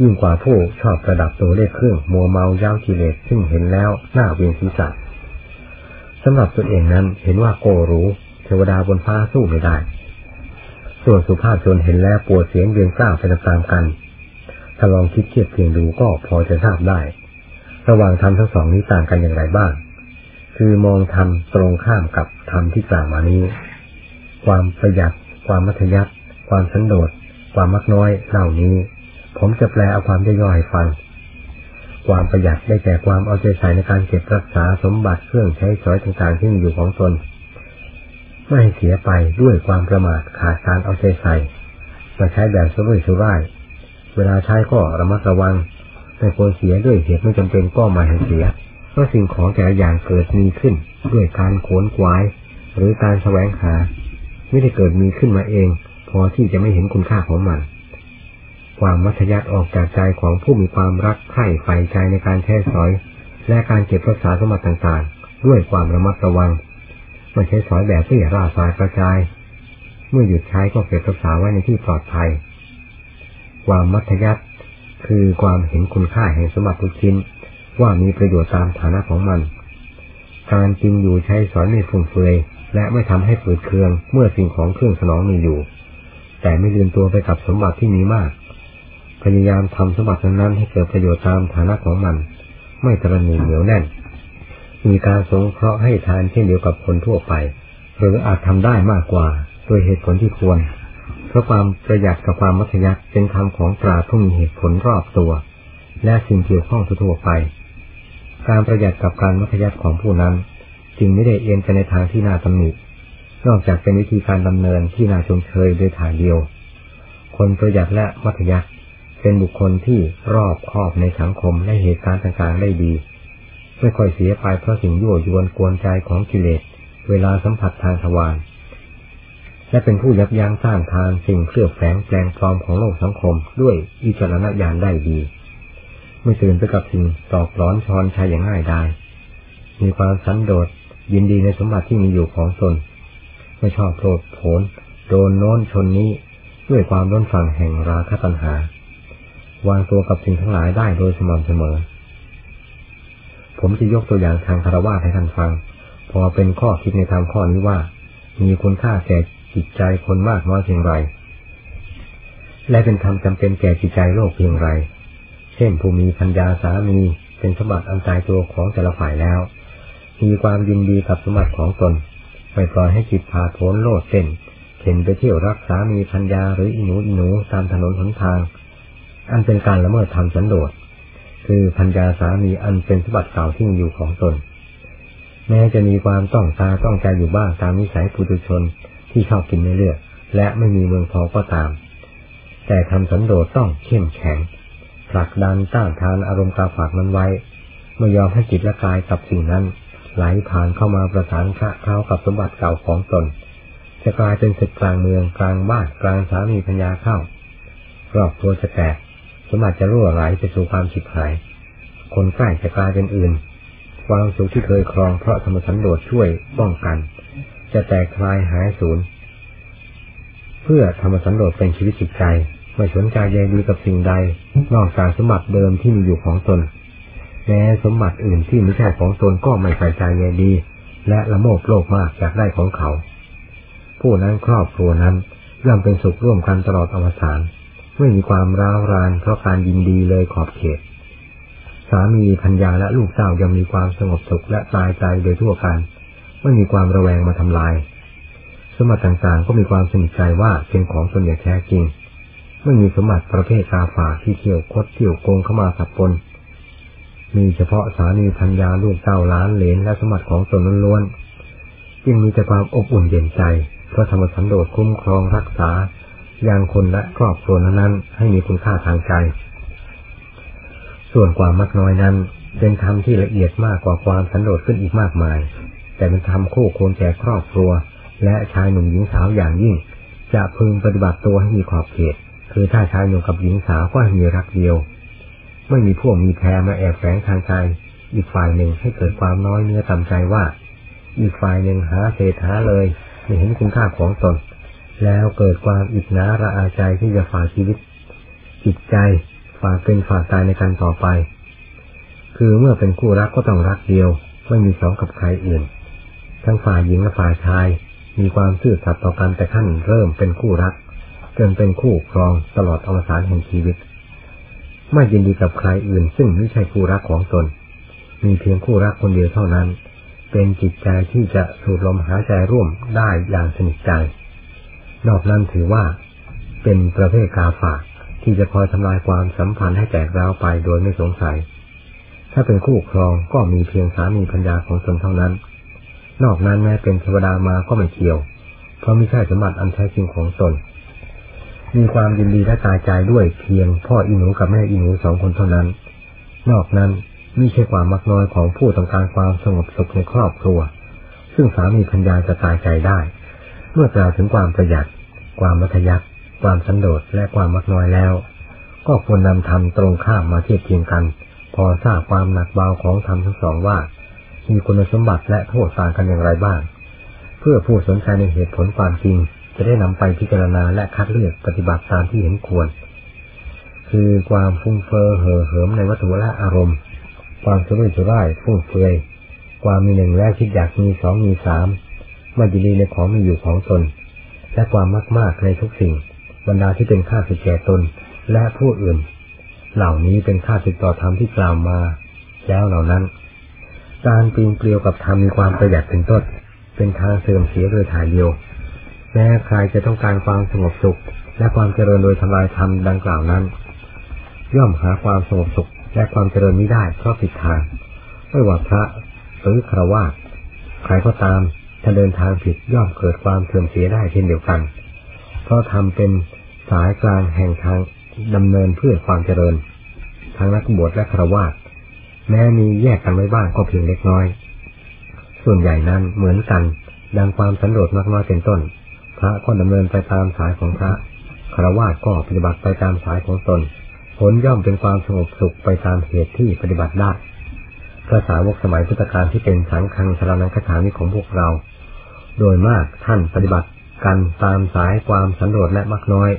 ยิ่งกว่าผู้ชอบประดับตัวด้วยเครื่องมัวเมาย้ากิเลสซึ่งเห็นแล้วหน้าเวียนศีรษะสำหรับตัวเองนั้นเห็นว่าโกรู้เทวดาบนฟ้าสู้ไม่ได้ ส่วนสุภาพชนเห็นแล้วปวดเสียงเรียงกล้าไปตามกัน ถ้าลองคิดเทียบเคียงดูก็พอจะทราบได้ ระหว่างธรรมทั้งสองนี้ต่างกันอย่างไรบ้าง คือมองธรรมตรงข้ามกับธรรมที่กล่าวมานี้ ความประหยัด ความมัธยัติความสันโดษ ความมักน้อยเหล่านี้ ผมจะแปลเอาความย่อยๆให้ฟัง ความประหยัดได้แก่ความเอาใจใส่ในการเก็บรักษาสมบัติเครื่องใช้สอยต่างๆที่มีอยู่ของตน ไม่ให้เสียไปด้วยความประมาทขาดการเอาใจใส่มาใช้แบบสุรุ่ยสุร่าย เวลาใช้ก็ระมัดระวังไม่ควรเสียด้วยเหตุไม่จำเป็นก็มาให้เสียเพราะสิ่งของแต่ละอย่างเกิดมีขึ้น ด้วยการโขนกวาย หรือการแสวงหา ไม่ได้เกิดมีขึ้นมาเอง พอที่จะไม่เห็นคุณค่าของมัน ความมัธยัติออกจากใจของผู้มีความรักใคร่ใฝ่ใจในการแท้สอย และการเก็บรักษาสมบัติต่างๆ ด้วยความระมัดระวังไม่ใช้สอยแบบที่ราสายกระจาย เมื่อหยุดใช้ก็เก็บรักษาไว้ในที่ปลอดภัย ความมัธยัติคือความเห็นคุณค่าแห่งสมบัติทุกชิ้น ว่ามีประโยชน์ตามฐานะของมัน การกินอยู่ใช้สอยไม่ฟุ่มเฟือยและไม่ทำให้ฝืดเครืองเมื่อสิ่งของเครื่องสนองมีอยู่ แต่ไม่ลืมตัวไปกับสมบัติที่มีมาก พยายามทำสมบัตินั้นให้เกิดประโยชน์ตามฐานะของมัน ไม่ตระหนี่เหนียวแน่น มีการสงเคราะห์ให้ทานเช่นเดียวกับคนทั่วไป หรืออาจทำได้มากกว่า โดยเหตุผลที่ควร เพราะความประหยัดกับความมัธยัติเป็นธรรมของปราผู้มีเหตุผลรอบตัว และสิ่งเกี่ยวข้องทั่วไป การประหยัดกับการมัธยัติของผู้นั้น จึงไม่ได้เอียงไปในทางที่น่าตำหนินอกจากเป็นวิธีการดำเนินที่น่าชมเชยโดยทางเดียว คนประหยัดและมัธยัติ เป็นบุคคลที่รอบคอบในสังคมและเหตุการณ์ต่างๆได้ดี ไม่ค่อยเสียไปเพราะสิ่งยั่วยวนกวนใจของกิเลสเวลาสัมผัสทางทวารและเป็นผู้ยับยั้งสร้างทานสิ่งเคลือบแฝงแปลงปลอมของโลกสังคม ด้วยอิจารณญาณได้ดี ไม่ตื่นไปกับสิ่งตอกร้อนชอนชัยอย่างง่ายได้มีความสันโดษยินดีในสมบัติที่มีอยู่ของตนไม่ชอบโกรธโผนโดนโน้นชนนี้ ด้วยความร้นฝั่งแห่งราคะตัณหา วางตัวกับสิ่งทั้งหลายได้โดยสม่ำเสมอ ผมจะยกตัวอย่างทางคารวะให้ท่านฟัง พอเป็นข้อคิดในทางข้อนี้ว่า มีคุณค่าแก่จิตใจคนมากน้อยเพียงไร และเป็นธรรมจำเป็นแก่จิตใจโลกเพียงไร เช่นผู้มีพัญญาสามีเป็นสมบัติอันตายตัวของแต่ละฝ่ายแล้ว มีความยินดีกับสมบัติของตน ไม่ปล่อยให้จิตพาโผนโลดเต้นเข็นไปเที่ยวรักสามีพัญญาหรืออินูอินูตามถนนหนทาง อันเป็นการละเมิดธรรมสันโดษ คือพัญญาสามีอันเป็นสมบัติเก่าที่อยู่ของตน แม้จะมีความต้องตาต้องใจอยู่บ้างตามนิสัยปุถุชนที่ชอบกินไม่เลือก และไม่มีเมืองพอก็ตาม แต่ทำสันโดษต้องเข้มแข็งผลักดันต้านทานอารมณ์กาฝากนั้นไว้ไม่ยอมให้จิตและกายกับสิ่งนั้นไหลผ่านเข้ามาประสานคะเข้ากับสมบัติเก่าของตน จะกลายเป็นศึกกลางเมืองกลางบ้านกลางสามีพัญญาเข้ารอบตัวจะแตก มบัติจะรั่วไหลไปสู่ความฉิบหาย คนใกล้จะกลายเป็นอื่น ความสุขที่เคยครองเพราะธรรมสันโดษช่วยป้องกัน จะแตกคลายหายสูญเพื่อธรรมสันโดษเป็นชีวิตจิตใจไม่สนใจใยดีกับสิ่งใด นอกจากสมบัติเดิมที่มีอยู่ของตนแม้สมบัติอื่นที่ไม่ใช่ของตนก็ไม่ใส่ใจใยดี และละโมบโลภมากจากได้ของเขา ผู้นั้นครอบครัวนั้นย่อมเป็นสุขร่วมกันตลอดอวสาน ไม่มีความร้าวรานเพราะการยินดีเลยขอบเขต สามีพัญญาและลูกเต้ายังมีความสงบสุขและตายใจโดยทั่วกันไม่มีความระแวงมาทำลาย สมบัติต่างๆ ก็มีความสนิทใจว่าเป็นของตนอย่างแท้จริง ไม่มีสมบัติประเภทกาฝากที่เที่ยวคดเที่ยวโกงเข้ามาสับปน มีเฉพาะสามีพัญญาลูกเต้าล้านเหลนและสมบัติของตนล้วนๆยิ่งมีแต่ความอบอุ่นเย็นใจเพราะธรรมสันโดษคุ้มครองรักษา ย่างคนและครอบครัวนั้นให้มีคุณค่าทางใจ ส่วนความมักน้อยนั้น เป็นธรรมที่ละเอียดมากกว่าความสันโดษขึ้นอีกมากมาย แต่เป็นธรรมคู่ควรแก่ครอบครัว และชายหนุ่มหญิงสาวอย่างยิ่ง จะพึงปฏิบัติตัวให้มีขอบเขต คือถ้าชายหนุ่มกับหญิงสาวก็ให้มีรักเดียว ไม่มีพวกมีแพ้มาแอบแฝงทางใจ อีกฝ่ายหนึ่งให้เกิดความน้อยเนื้อต่ำใจว่า อีกฝ่ายหนึ่งหาเศษหาเลยไม่เห็นคุณค่าของตน แล้วเกิดความอิจฉาระอาใจที่จะฝากชีวิต จิตใจฝากเป็นฝากตายในการต่อไป คือเมื่อเป็นคู่รักก็ต้องรักเดียว ไม่มีสองกับใครอื่น ทั้งฝ่ายหญิงและฝ่ายชาย มีความซื่อสัตย์ต่อกันแต่ขั้นเริ่มเป็นคู่รักจนเป็นคู่ครองตลอดอวสานแห่งชีวิต ไม่ยินดีกับใครอื่น ซึ่งไม่ใช่คู่รักของตน มีเพียงคู่รักคนเดียวเท่านั้น เป็นจิตใจที่จะสูดลมหายใจร่วมได้อย่างสนิทใจ นอกนั้นถือว่าเป็นประเภทกาฝากที่จะคอยทำลายความสัมพันธ์ให้แตกร้าวไปโดยไม่สงสัย ถ้าเป็นคู่ครองก็มีเพียงสามีพัญญาของตนเท่านั้น นอกนั้นแม้เป็นเทวดามาก็ไม่เกี่ยว เพราะไม่ใช่สมบัติอันแท้จริงของตน มีความยินดีและตายใจด้วยเพียงพ่ออีหนูกับแม่อีหนูสองคนเท่านั้น นอกนั้นไม่ใช่ความมักน้อยของผู้ต้องการความสงบสุขในครอบครัว ซึ่งสามีพัญญาจะตายใจได้ เมื่อกล่าวถึงความประหยัด ความมัธยัติความสันโดษและความมักน้อยแล้ว ก็ควรนำธรรมตรงข้ามมาเทียบเทียงกัน พอทราบความหนักเบาของธรรมทั้งสองว่า มีคุณสมบัติและโทษต่างกันอย่างไรบ้าง เพื่อผู้สนใจในเหตุผลความจริง จะได้นำไปพิจารณาและคัดเลือกปฏิบัติตามที่เห็นควร คือความฟุ้งเฟ้อเห่อเหิมในวัตถุและอารมณ์ ความสุรุ่ยสุร่ายฟุ่งเฟือยความมีหนึ่งและคิดอยากมีสองมีสาม ม่ยินดีในของมีอยู่ของตน และความมากมากในทุกสิ่ง บรรดาที่เป็นค่าสิทธิแก่ตนและผู้อื่น เหล่านี้เป็นค่าสิทธิต่อธรรมที่กล่าวมา แล้วเหล่านั้น การปีนเกลียวกับธรรมมีความประหยัดเป็นต้น เป็นทางเสื่อมเสียโดยถ่ายเดียว แม้ใครจะต้องการความสงบสุข และความเจริญโดยทำลายธรรมดังกล่าวนั้น ย่อมหาความสงบสุขและความเจริญไม่ได้เพราะผิดทางไม่ว่าพระหรือครวาใครก็ตาม ถ้าเดินทางผิดย่อมเกิดความเสื่อมเสียได้เช่นเดียวกัน เพราะทำเป็นสายกลางแห่งทางดำเนินเพื่อความเจริญทางนักบวชและครวาแม้มีแยกกันไว้บ้างก็เพียงเล็กน้อย ส่วนใหญ่นั้นเหมือนกัน ดังความสันโดษมากน้อยเป็นต้น พระก็ดำเนินไปตามสายของพระครวาก็ปฏิบัติไปตามสายของตน ผลย่อมเป็นความสงบสุขไปตามเหตุที่ปฏิบัติได้พระสาวกสมัยพุทธกาลที่เป็นสังฆังสารนังคถามิของพวกเรา โดยมากท่านปฏิบัติกันตามสายความสันโดษและมักน้อย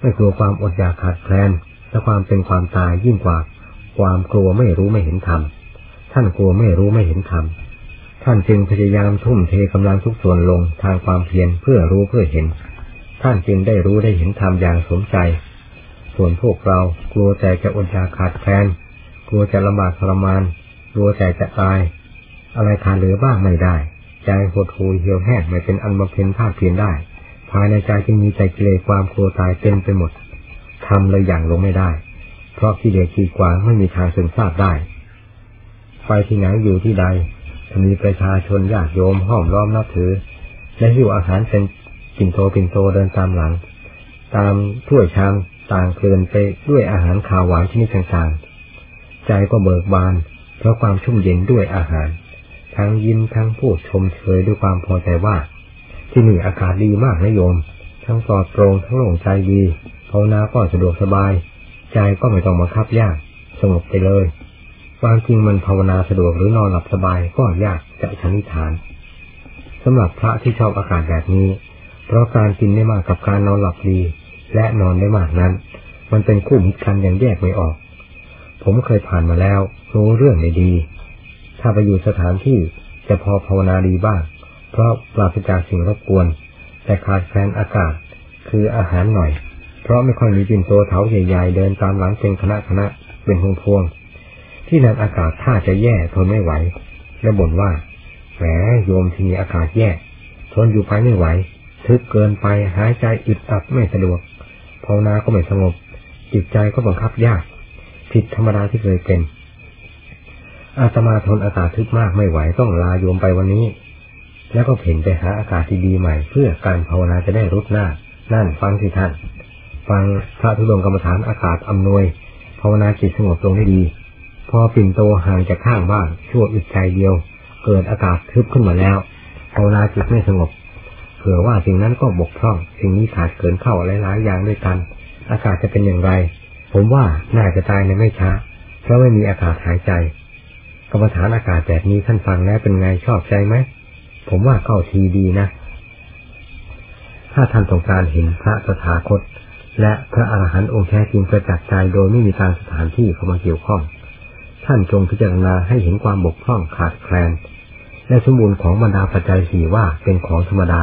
ไม่กลัวความอดอยากขาดแคลนและความเป็นความตายยิ่งกว่า ความกลัวไม่รู้ไม่เห็นธรรมท่านกลัวไม่รู้ไม่เห็นธรรมท่านจึงพยายามทุ่มเทกำลังทุกส่วนลงทางความเพียรเพื่อรู้เพื่อเห็น ท่านจึงได้รู้ได้เห็นธรรมอย่างสมใจ ส่วนพวกเรากลัวแต่จะอดอยากขาดแคลนกลัวจะลำบากทรมานกลัวแต่จะตาย อะไรขาดเหลือบ้างไม่ได้ ใจหดหูเหี่ยวแห้งไม่เป็นอันบำเพ็ญภาคเพียรได้ ภายในใจจึงมีใจกิเลสความกลัวตายเต็มไปหมดทำเลยอย่างลงไม่ได้ เพราะกิเลสขีดขวางไม่มีทางเสื่อมทราบได้ไปที่ไหนอยู่ที่ใดมีประชาชนญาติโยมห้อมล้อมนับถือ และหิวอาหารเป็นปิ่นโตปิ่นโตเดินตามหลัง ตามถ้วยชามต่างเพลินไปด้วยอาหารข่าวหวานชนิดต่างๆ ใจก็เบิกบาน เพราะความชุ่มเย็นด้วยอาหาร ทั้งยิ้มทั้งพูดชมเชยด้วยความพอใจว่า ที่นี่อากาศดีมากนะโยม ทั้งปลอดโปร่งทั้งโล่งใจดีภาวนาก็สะดวกสบาย ใจก็ไม่ต้องมาคับยาก สงบไปเลยความจริงมันภาวนาสะดวกหรือนอนหลับสบายก็ยากจะชนิฐานสำหรับพระที่ชอบอากาศแบบนี้ เพราะการกินได้มากกับการนอนหลับดี และนอนได้มากนั้น มันเป็นคู่มิตรกันอย่างแยกไม่ออก ผมเคยผ่านมาแล้วรู้เรื่องได้ดี ถ้าไปอยู่สถานที่จะพอภาวนาดีบ้าง เพราะปราศจากสิ่งรบกวน แต่ขาดแคลนอากาศ คืออาหารหน่อย เพราะไม่ค่อยมีปิ่นโตเถาใหญ่ๆเดินตามหลังเป็นคณะคณะเป็นพวงพวง ที่นั่นอากาศถ้าจะแย่ทนไม่ไหว และบ่นว่า แหมโยมที่มีอากาศแย่ ทนอยู่ไปไม่ไหว ทึบเกินไปหายใจอึดอัดไม่สะดวกภาวนาก็ไม่สงบ จิตใจก็บังคับยาก ผิดธรรมดาที่เคยเป็น อาตมาทนอากาศทึบมากไม่ไหวต้องลาโยมไปวันนี้ แล้วก็เพ่นไปหาอากาศที่ดีใหม่ เพื่อการภาวนาจะได้รุดหน้า นั่นฟังสิท่าน ฟังพระธุดงกรรมฐานอากาศอำนวย ภาวนาจิตสงบลงได้ดี พอปิ่นโตห่างจากข้างบ้านชั่วอึดใจเดียว เกิดอากาศทึบขึ้นมาแล้วภาวนาจิตไม่สงบเผื่อว่าสิ่งนั้นก็บกพร่อง สิ่งนี้ขาดเกินเข้าหลายๆอย่างด้วยกัน อากาศจะเป็นอย่างไร ผมว่าน่าจะตายในไม่ช้าเพราะไม่มีอากาศหายใจ กรรมฐานอากาศแบบนี้ท่านฟังแล้วเป็นไงชอบใจไหม ผมว่าเข้าทีดีนะ ถ้าท่านต้องการเห็นพระสถาคต และพระอรหันต์องค์แท้จริงประจักษ์ใจโดยไม่มีทางสถานที่เข้ามาเกี่ยวข้อง ท่านจงพิจารณาให้เห็นความบกพร่องขาดแคลน และสมบูรณ์ของบรรดาปัจจัยสี่ว่าเป็นของธรรมดา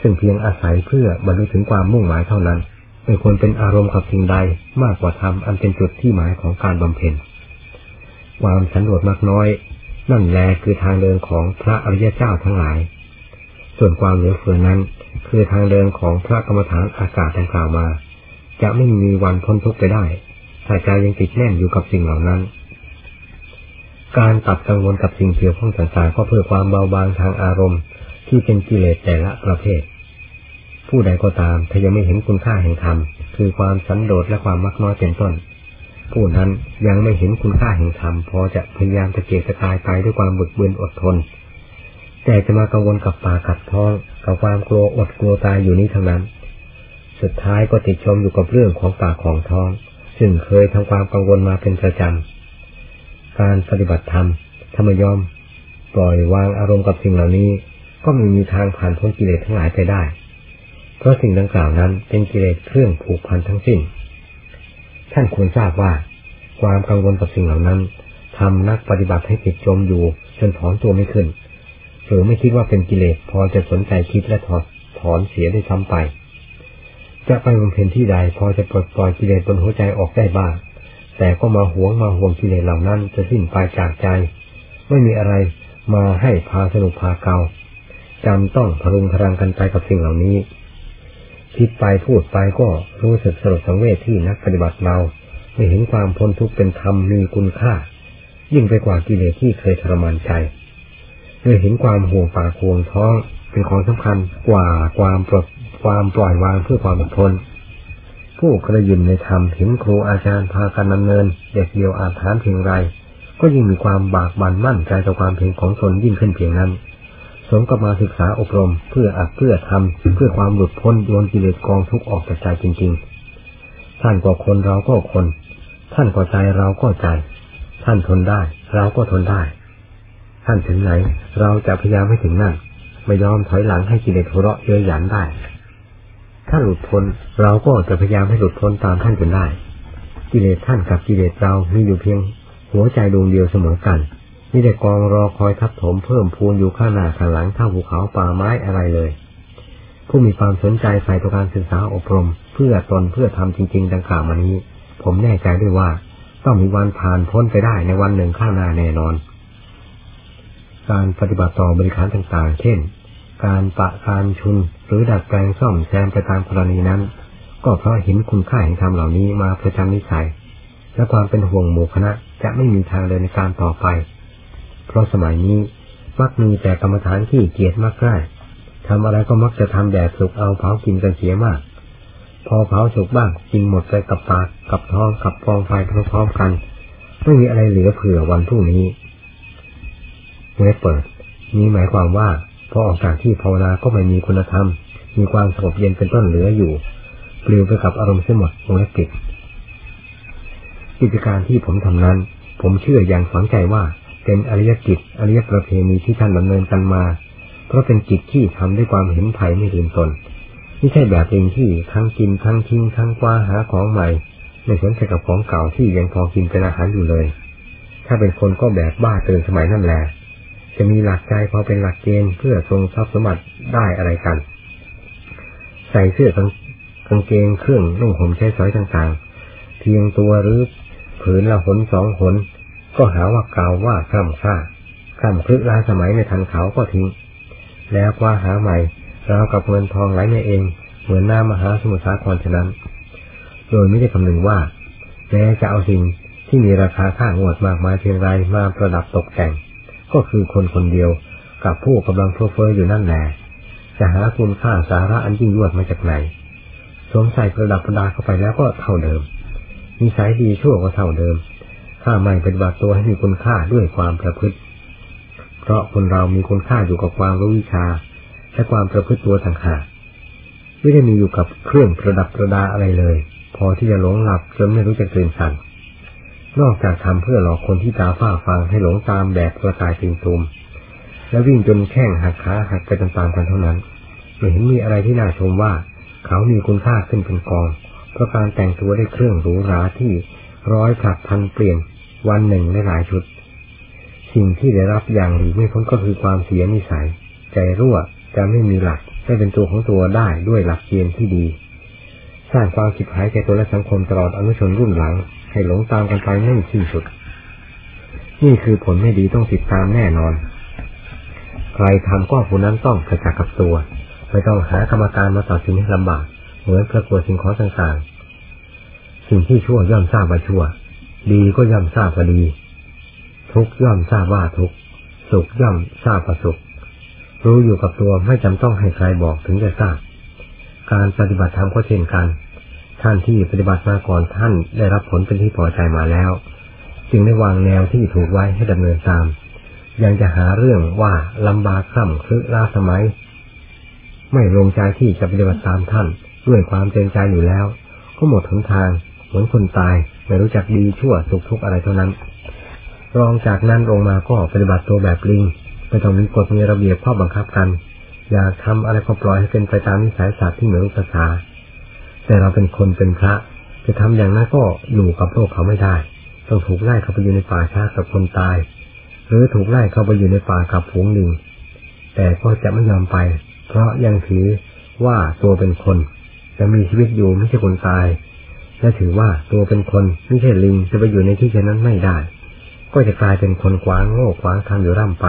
ซึ่งเพียงอาศัยเพื่อบรรลุถึงความมุ่งหมายเท่านั้นไม่ควรเป็นอารมณ์กับสิ่งใดมากกว่าธรรมอันเป็นจุดที่หมายของการบำเพ็ญ ความสันโดษมากน้อย นั่นแลคือทางเดินของพระอริยเจ้าทั้งหลาย ส่วนความเหลือเฟือนั้น คือทางเดินของพระกรรมฐานอากาศดังกล่าวมา จะไม่มีวันพ้นทุกข์ไปได้ถ้าใจยังติดแน่นอยู่กับสิ่งเหล่านั้น การตัดกังวลกับสิ่งเกี่ยวข้องต่างๆก็เพื่อความเบาบางทางอารมณ์ ที่เป็นกิเลสแต่ละประเภท ผู้ใดก็ตามถ้ายังไม่เห็นคุณค่าแห่งธรรมคือความสันโดษและความมักน้อยเป็นต้น ผู้นั้นยังไม่เห็นคุณค่าแห่งธรรมพอจะพยายามตะเกียกตะกายไปด้วยความบึกบึนอดทน แต่จะมากังวลกับปากกัดท้องกับความกลัวอดกลัวตายอยู่นี้ทั้งนั้น สุดท้ายก็ติดชมอยู่กับเรื่องของปากของท้อง ซึ่งเคยทำความกังวลมาเป็นประจำการปฏิบัติธรรมธรรมยอม ปล่อยวางอารมณ์กับสิ่งเหล่านี้ ก็ไม่มีทางผ่านพ้นกิเลสทั้งหลายไปได้ เพราะสิ่งดังกล่าวนั้นเป็นกิเลสเครื่องผูกพันทั้งสิ้น ท่านควรทราบว่า ความกังวลกับสิ่งเหล่านั้นทำนักปฏิบัติให้ติดจมอยู่ จนถอนตัวไม่ขึ้น หรือไม่คิดว่าเป็นกิเลสพอจะสนใจคิดและถอดถอนเสียได้ซ้ำไป จะไปบำเพ็ญที่ใดพอจะปลดปล่อยกิเลสบนหัวใจออกได้บ้าง แต่ก็มาหวงมาห่วงกิเลสเหล่านั้นจะสิ้นไปจากใจ ไม่มีอะไรมาให้พาสนุกพาเกาจำต้องพรุงพรังกันไปกับสิ่งเหล่านี้ คิดไปพูดไปก็รู้สึกสลดสังเวชที่นักปฏิบัติเรา ไม่เห็นความพ้นทุกข์เป็นธรรมมีคุณค่า ยิ่งไปกว่ากิเลสที่เคยทรมานใจเมื่เห็นความห่วงปากห่วงท้องเป็นของสำคัญกว่าความปลดความปล่อยวางเพื่อความอดทน ผู้กระยิมในธรรมเห็นครูอาจารย์พากันดำเนิน เด็กเดียวอาจฐานเพียงไร ก็ยิ่งมีความบากบั่นมั่นใจต่อความเพียงของตนยิ่งขึ้นเพียงนั้น สมกับมาศึกษาอบรม เพื่ออัดเพื่อทำเพื่อความหลุดพ้นโยนกิเลสกองทุกออกจากใจจริงๆ ท่านก็คนเราก็คน ท่านก็ใจเราก็ใจ ท่านทนได้ เราก็ทนได้ ท่านถึงไหน เราจะพยายามให้ถึงนั่น ไม่ยอมถอยหลังให้กิเลสหัวเราะเย้ยหยันได้ ถ้าหลุดพ้นเราก็จะพยายามให้หลุดพ้นตามท่านจนได้ กิเลสท่านกับกิเลสเรามีอยู่เพียง หัวใจดวงเดียวเสมอกัน นี่แต่กองรอคอยทับถมเพิ่มพูนอยู่ข้างหน้าข้างหลังเท่าภูเขาป่าไม้อะไรเลย ผู้มีความสนใจใฝ่ต่อการศึกษาอบรม เพื่อตนเพื่อทำจริง ๆ ดังกล่าวมานี้ ผมแน่ใจด้วยว่า ต้องมีวันผ่านพ้นไปได้ในวันหนึ่งข้างหน้าแน่นอน การปฏิบัติต่อบริการต่างๆ เช่น การปะการชุนหรือดัดแปลงซ่อมแซมไปตามกรณีนั้น ก็เพราะเห็นคุณค่าแห่งธรรมเหล่านี้มาประจำนิสัยและความเป็นห่วงหมู่คณะจะไม่มีทางเดินในการต่อไป ราะสมัยนี้มักมีแต่กรรมฐานที่เกียจมากง่ายทำอะไรก็มักจะทำแบบสุกเอาเผากินกันเสียมาก พอเผาสุกบ้างกินหมดไปกับปากกับท้องกับกองไฟพร้อมๆกัน ไม่มีอะไรเหลือเผื่อวันพรุ่งนี้เมื่อเปิด นี้หมายความว่าพอออกจากที่ภาวนาก็ไม่มีคุณธรรม มีความสงบเย็นเป็นต้นเหลืออยู่ปลิวไปกับอารมณ์เสียหมดวงเล็บปิดกิจการที่ผมทำนั้น ผมเชื่ออย่างฝังใจว่า เป็นอริยกิจอริยประเพณีที่ท่านดำเนินกันมา เพราะเป็นกิจที่ทำด้วยความเห็นภัยไม่ลืมตนไม่ใช่แบบเองที่ทั้งกินทั้งทิ้งทั้งกว้าหาของใหม่ไม่สนใจกับของเก่าที่ยังพอกินเป็นอาหารอยู่เลย ถ้าเป็นคนก็แบบบ้าเตือนสมัยนั่นแหละจะมีหลักใจพอเป็นหลักเกณฑ์เพื่อทรงทรัพย์สมบัติได้อะไรกัน ใส่เสื้อกางกางเกงเครื่องนุ่งห่มใช้สอยต่างๆ เพียงตัวหรือผืนละหนสองหน ก็หาว่าเก่าว่าคล่ำค่าคล่ำคลึกล้าสมัยในทันเขาก็ทิ้ง แล้วว่าหาใหม่เรากับเงินทองไหลมาเอง เหมือนหน้ำมหาสมุทรสาครฉะนั้น โดยไม่ได้คำนึงว่าแม้จะเอาสิ่งที่มีราคาค่างวดมากมายเพียงไรมาประดับตกแต่ง ก็คือคนคนเดียวกับผู้กำลังเฟ้อเฟ้ออยู่นั่นแหละจะหาคุณค่าสาระอันยิ่งยวดมาจากไหนสวมใส่ประดับประดาเข้าไปแล้วก็เท่าเดิมมีสายดีชั่วก็เท่าเดิม ถ้าไม่เป็นบัติตัวให้มีคุณค่าด้วยความประพฤติ เพราะคนเรามีคุณค่าอยู่กับความรู้วิชา และความประพฤติตัวต่างหากไม่ได้มีอยู่กับเครื่องประดับประดาอะไรเลย พอที่จะหลงหลับจนไม่รู้จักตื่นสันนอกจากทำเพื่อหลอกคนที่ตาฝ้าฟังให้หลงตามแบบกระต่ายตื่นตุมและวิ่งจนแข้งหักขาหักไปตามๆกันเท่านั้นไม่เห็นมีอะไรที่น่าชมว่า เขามีคุณค่าขึ้นเป็นกองเพราะการแต่งตัวได้เครื่องหรูหราที่ร้อยผลัดพันเปลี่ยน วันหนึ่งหลายชุด สิ่งที่ได้รับอย่างหรือไม่พ้นก็คือความเสียนิสัย ใจรั่วจะไม่มีหลักไม่เป็นตัวของตัวได้ด้วยหลักเกณฑ์ที่ดี สร้างความสิบหายแก่ตัวและสังคมตลอดอนุชนรุ่นหลัง ให้หลงตามกันไปไม่สิ้นสุด นี่คือผลไม่ดีต้องติดตามแน่นอน ใครทำก็ผู้นั้นต้องกระจักกับตัวไม่ต้องหากรรมการมาตัดสินให้ลำบาก เหมือนประกวดสิ่งของต่างๆ สิ่งที่ชั่วย่อมทราบว่าชั่ว ดีก็ย่อมทราบว่าดี ทุกย่อมทราบว่าทุกสุขย่อมทราบว่าสุข รู้อยู่กับตัวไม่จำต้องให้ใครบอกถึงจะทราบ การปฏิบัติธรรมก็เช่นกัน ท่านที่ปฏิบัติมาก่อนท่านได้รับผลเป็นที่พอใจมาแล้ว จึงได้วางแนวที่ถูกไว้ให้ดำเนินตาม ยังจะหาเรื่องว่าลำบากคร่ำคือลาสมัย ไม่ลงใจที่จะปฏิบัติตามท่านด้วยความเต็มใจอยู่แล้ว ก็หมดหนทางเหมือนคนตาย ไม่รู้จักดีชั่วสุขทุกข์อะไรเท่านั้น รองจากนั้นลงมาก็ปฏิบัติตัวแบบลิงไม่ต้องมีกฎมีระเบียบข้อบังคับกัน อยากทำอะไรก็ปล่อยให้เป็นไปตามนิสัยศาสตว์ที่เหมือนภาษา แต่เราเป็นคนเป็นพระ จะทำอย่างนั้นก็อยู่กับโลกเขาไม่ได้ ต้องถูกไล่เข้าไปอยู่ในป่าช้ากับคนตาย หรือถูกไล่เข้าไปอยู่ในป่ากับผงลิงแต่ก็จะไม่ยอมไป เพราะยังถือว่าตัวเป็นคน จะมีชีวิตอยู่ไม่ใช่คนตาย และถือว่าตัวเป็นคนไม่ใช่ลิงจะไปอยู่ในที่เช่นนั้นไม่ได้ ก็จะกลายเป็นคนขวางโง่ขวางทางอยู่ร่ำไป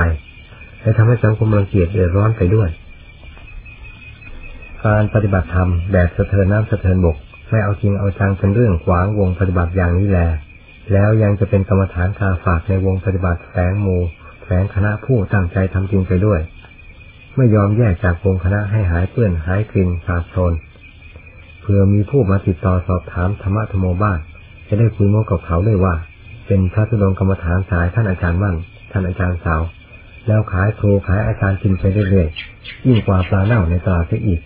และทำให้สังคมรังเกียจเดือดร้อนไปด้วย การปฏิบัติธรรมแบบสะเทินน้ำสะเทินบกไม่เอาจริงเอาจังเป็นเรื่องขวางวงปฏิบัติอย่างนี้แล แล้วยังจะเป็นกรรมฐานคาฝากในวงปฏิบัติแฝงมูแฝงคณะผู้ตั้งใจทำจริงไปด้วย ไม่ยอมแยกจากวงคณะให้หายเปื้อนหายกลิ่นขาดโซน เพื่อมีผู้มาติดต่อสอบถามธรรมะธรรมบ้านจะได้คุยโมกับเขาได้ว่า เป็นพระธุดงกรรมฐานสายท่านอาจารย์มั่นท่านอาจารย์สาว แล้วขายครูขายอาจารย์กินไปเรื่อยๆยิ่งกว่าปลาเน่าในตลาดเสียอีก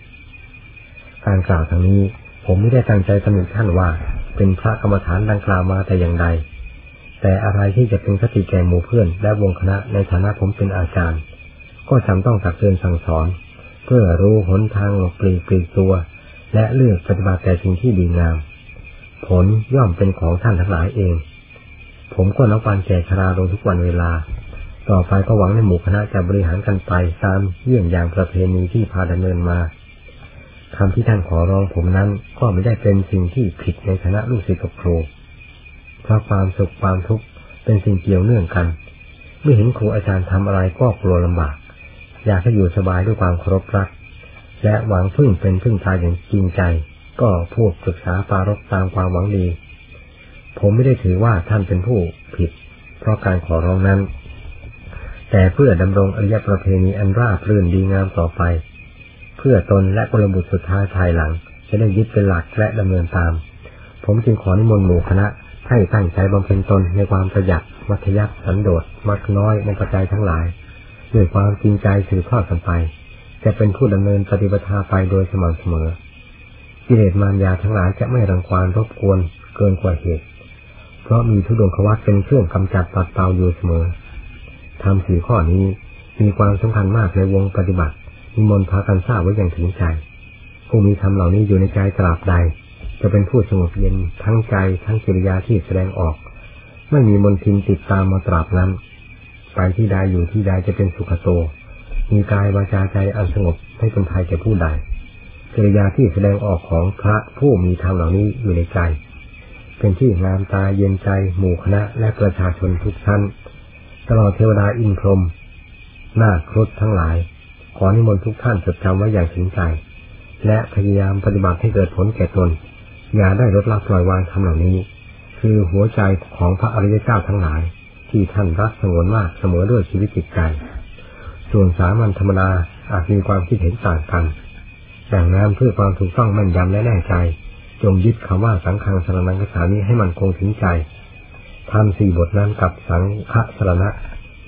การกล่าวทางนี้ผมไม่ได้ตั้งใจตำหนิท่านว่า เป็นพระกรรมฐานดังกล่าวมาแต่อย่างใด แต่อะไรที่จะเป็นคติแก่หมู่เพื่อน และวงคณะในฐานะผมเป็นอาจารย์ ก็จำต้องตักเตือนสั่งสอน เพื่อรู้หนทางหลบปลีกปลีกตัว และเลือกปฏิบัติแต่สิ่งที่ดีงาม ผลย่อมเป็นของท่านทั้งหลายเอง ผมก็นับวันแก่ชราลงทุกวันเวลา ต่อไปก็หวังในหมู่คณะจะบริหารกันไปตามเยี่ยงอย่างประเพณีที่พาดำเนินมาคำที่ท่านขอร้องผมนั้นก็ไม่ได้เป็นสิ่งที่ผิดในคณะลูกศิษย์กับครูเพราะความสุขความทุกข์เป็นสิ่งเกี่ยวเนื่องกันเมื่อเห็นครูอาจารย์ทำอะไรก็กลัวลำบาก อยากให้อยู่สบายด้วยความเคารพรัก และหวังพึ่งเป็นพึ่งตายอย่างจริงใจ ก็พูดปรึกษาปารกตามความหวังดี ผมไม่ได้ถือว่าท่านเป็นผู้ผิด เพราะการขอร้องนั้น แต่เพื่อดำรงอริยประเพณีอันราบรื่นดีงามต่อไป เพื่อตนและกลบุตรสุดท้ายภายหลัง จะได้ยึดเป็นหลักและดำเนินตาม ผมจึงขอนิมนต์หมู่คณะให้ตั้งใจบำเพ็ญตนในความประหยัดมัธยัติสันโดษมักน้อยในปัจจัยทั้งหลายด้วยความจริงใจสืบทอดกันไป จะเป็นผู้ดำเนินปฏิบัติไปโดยสม่ำเสมอ กิเลสมารยาทั้งหลายจะไม่รังควานรบกวนเกินกว่าเหตุ เพราะมีทุดงควัตเป็นเครื่องกำจัดปัดเป่าอยู่เสมอทำสี่ข้อนี้มีความสำคัญมากในวงปฏิบัติมีมนพากันทราบไว้อย่างถึงใจ ผู้มีธรรมเหล่านี้อยู่ในใจตราบใด จะเป็นผู้สงบเย็นทั้งใจทั้งกิริยาที่แสดงออก ไม่มีมนทินติดตามมาตราบนั้น ไปที่ใดอยู่ที่ใดจะเป็นสุขโต มีกายวาจาใจอันสงบให้คนไทยแก่ผู้ใดกิริยาที่แสดงออกของพระผู้มีธรรมเหล่านี้อยู่ในใจ เป็นที่งามตาเย็นใจ หมู่คณะและประชาชนทุกท่านตลอดเทวดาอินพรหมนาครุฑทั้งหลาย ขอนิมนต์ทุกท่านจดจำไว้อย่างถึงใจ และพยายามปฏิบัติให้เกิดผลแก่ตน อย่าได้ลดละปล่อยวางทำเหล่านี้ คือหัวใจของพระอริยเจ้าทั้งหลาย ที่ท่านรักสงวนมากเสมอด้วยชีวิตจิตใจ ส่วนสามัญธรรมดาอาจมีความคิดเห็นต่างกัน ดังนั้นเพื่อความถูกต้องมั่นยำและแน่ใจ จงยึดคำว่าสังฆังสรนังคานี้ให้มันคงถึงใจทำสี่บทนั้นกับสังฆสรณะ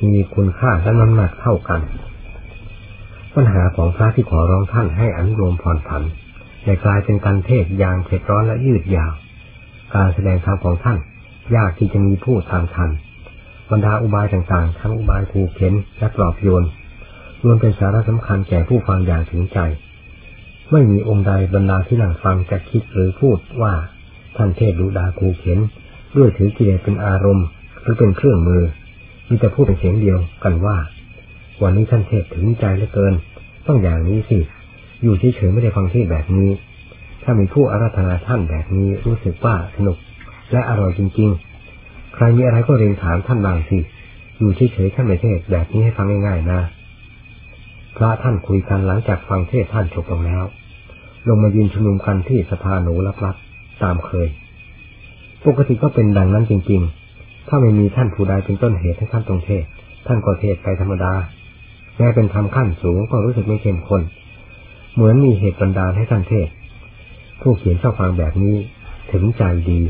มีคุณค่าและน้ำหนักเท่ากัน ปัญหาของพระที่ขอร้องท่านให้อนุโลมผ่อนผันแต่กลายเป็นการเทศอย่างเผ็ดร้อนและยืดยาว การแสดงธรรมของท่าน ยากที่จะมีผู้ตามทัน บรรดาอุบายต่างๆ ทั้งอุบายถูกเข็นและปลอบโยน รวมเป็นสาระสำคัญแก่ผู้ฟังอย่างถึงใจ ไม่มีองค์ใดบรรดาที่นั่งฟังจะคิดหรือพูดว่าท่านเทศดูดาคูเข็นด้วยถือกิเลสเป็นอารมณ์ หรือเป็นเครื่องมือ มีแต่พูดเป็นเสียงเดียวกันว่า วันนี้ท่านเทศถึงใจเหลือเกิน ต้องอย่างนี้สิ อยู่เฉยๆไม่ได้ฟังเทศแบบนี้ ถ้ามีผู้อาราธนาท่านแบบนี้รู้สึกว่าสนุก และอร่อยจริง ๆ ใครมีอะไรก็เรียนถามท่านบางสิ อยู่เฉยๆท่านไม่เทศแบบนี้ให้ฟังง่ายๆนะ พระท่านคุยกันหลังจากฟังเทศท่านจบลงแล้ว ลงมายืนชุมนุมกันที่สภาหนูลับๆตามเคย ปกติก็เป็นดังนั้นจริง ๆ ถ้าไม่มีท่านผู้ใดเป็นต้นเหตุให้ท่านตรงเทศ ท่านก็เทศไปธรรมดา แม้เป็นธรรมขั้นสูงก็รู้สึกไม่เข้มข้น เหมือนมีเหตุบันดาลให้ท่านเทศ ผู้เขียนชอบฟังแบบนี้ถึงใจดี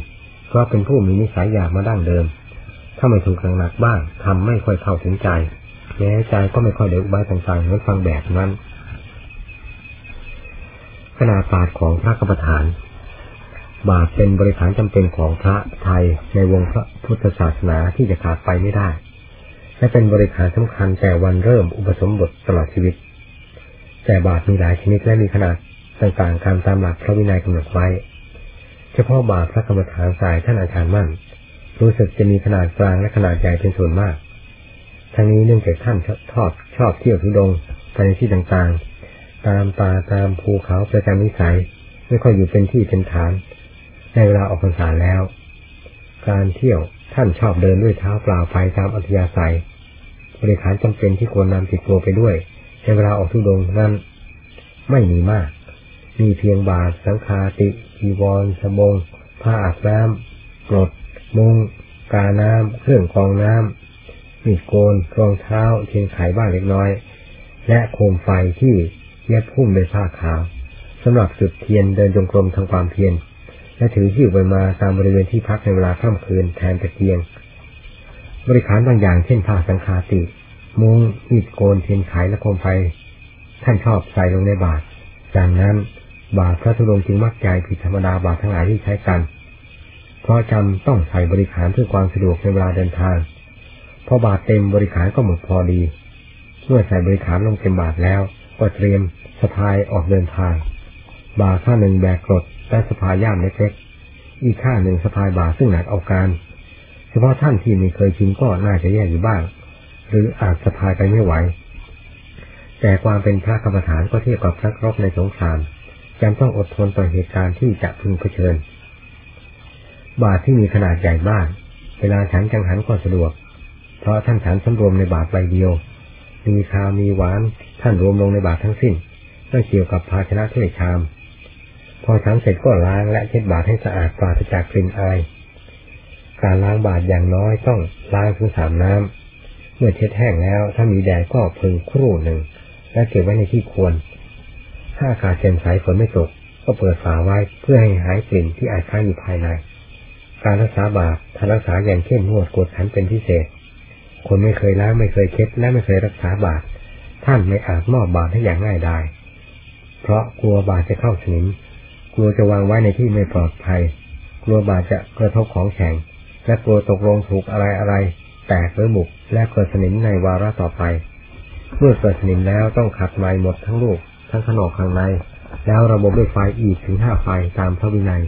เพราะเป็นผู้มีนิสัยอยากมาดั้งเดิม ถ้าไม่ถูกหนักบ้างทำไม่ค่อยเข้าถึงใจ แม้ใจก็ไม่ค่อยเดือดบายต่างๆเหมือนฟังแบบนั้นขนาดปาดของพระกรรมฐาน บาตรเป็นบริขารจำเป็นของพระไทยในวงพระพุทธศาสนาที่จะขาดไปไม่ได้ และเป็นบริขารสำคัญแต่วันเริ่มอุปสมบทตลอดชีวิต แต่บาตรมีหลายชนิดและมีขนาดต่างๆการตามหลักพระวินัยกำหนดไว้ เฉพาะบาตรพระกรรมฐานสายท่านอาจารย์มั่น รู้สึกจะมีขนาดกลางและขนาดใหญ่เป็นส่วนมาก ทั้งนี้เนื่องจากท่านชอบชอบเที่ยวทุดงไปในที่ต่างๆ ตามป่าตามภูเขาประจำนิสัย ไม่ค่อยอยู่เป็นที่เป็นฐาน ในเวลาออกพรรษาแล้ว การเที่ยวท่านชอบเดินด้วยเท้าเปล่าไปตามอัธยาศัย บริขารจำเป็นที่ควรนำติดตัวไปด้วยในเวลาออกทุดงนั้นไม่มีมาก มีเพียงบาทสังฆาติอีวรสบงผ้าอาบน้ำกรดมุงกาน้ำเครื่องกองน้ำ มีโกนรองเท้าเทียนไขบ้างเล็กน้อย และโคมไฟที่เย็บพุ่มด้วยผ้าขาวสำหรับจุดเทียนเดินจงกรมทางความเพียรและถือหิ้วไปมาตามบริเวณที่พักในเวลาค่ำคืนแทนตะเกียง บริขารบางอย่างเช่นผ้าสังคาติ มุงมีดโกนเทียนไขและโคมไฟ ท่านชอบใส่ลงในบาตรจากนั้นบาตรพระธุดงจึงมักใจผิดธรรมดาบาตรทั้งหลายที่ใช้กัน เพราะจำต้องใส่บริขารเพื่อความสะดวกในเวลาเดินทาง พอบาตรเต็มบริขารก็หมดพอดี เมื่อใส่บริขารลงเต็มบาตรแล้ว ก็เตรียมสะพายออกเดินทาง บาข้าหนึ่งแบกกรดและสะพายย่ามเล็กๆอีกข้าหนึ่งสะพายบาซึ่งหนักเอาการ เฉพาะท่านที่ไม่เคยชินก็น่าจะแย่อยู่บ้าง หรืออาจสะพายไปไม่ไหว แต่ความเป็นพระกรรมฐานก็เทียบกับพระรบในสงครามจำต้องอดทนต่อเหตุการณ์ที่จะพึงเผชิญ บาทที่มีขนาดใหญ่บ้างเวลาฉันจังหันก็สะดวก เพราะท่านฉันสำรวมในบาทใบเดียว มีขามีหวานท่านรวมลงในบาททั้งสิ้นไม่เกี่ยวกับภาชนะถ้วยชาม พอฉันเสร็จก็ล้างและเช็ดบาทให้สะอาดปราศจากกลิ่นอายการล้างบาทอย่างน้อยต้องล้างถึงสามน้ำเมื่อเช็ดแห้งแล้ว ถ้ามีแดดก็พึงครู่หนึ่ง และเก็บไว้ในที่ควร ถ้าอากาศเย็นใสฝนไม่ตก ก็เปิดฝาไว้เพื่อให้หายกลิ่นที่อาจค้างอยู่ภายใน การรักษาบาทถ้ารักษาอย่างเข้มงวดกดขันเป็นพิเศษ คนไม่เคยล้างไม่เคยเช็ดและไม่เคยรักษาบาทท่านไม่อาจมอบบาทให้อย่างง่ายได้ เพราะกลัวบาทจะเข้าสนิมกลัวจะวางไว้ในที่ไม่ปลอดภัย กลัวบาดจะกระทบของแข็ง และกลัวตกลงถูกอะไรอะไร แตกหรือบุกและเกิดสนิมในวาระต่อไป เมื่อเกิดสนิมแล้วต้องขัดใหม่หมดทั้งลูก ทั้งขนอกข้างใน แล้วระบบด้วยไฟอีกถึงห้าไฟตามพระวินัย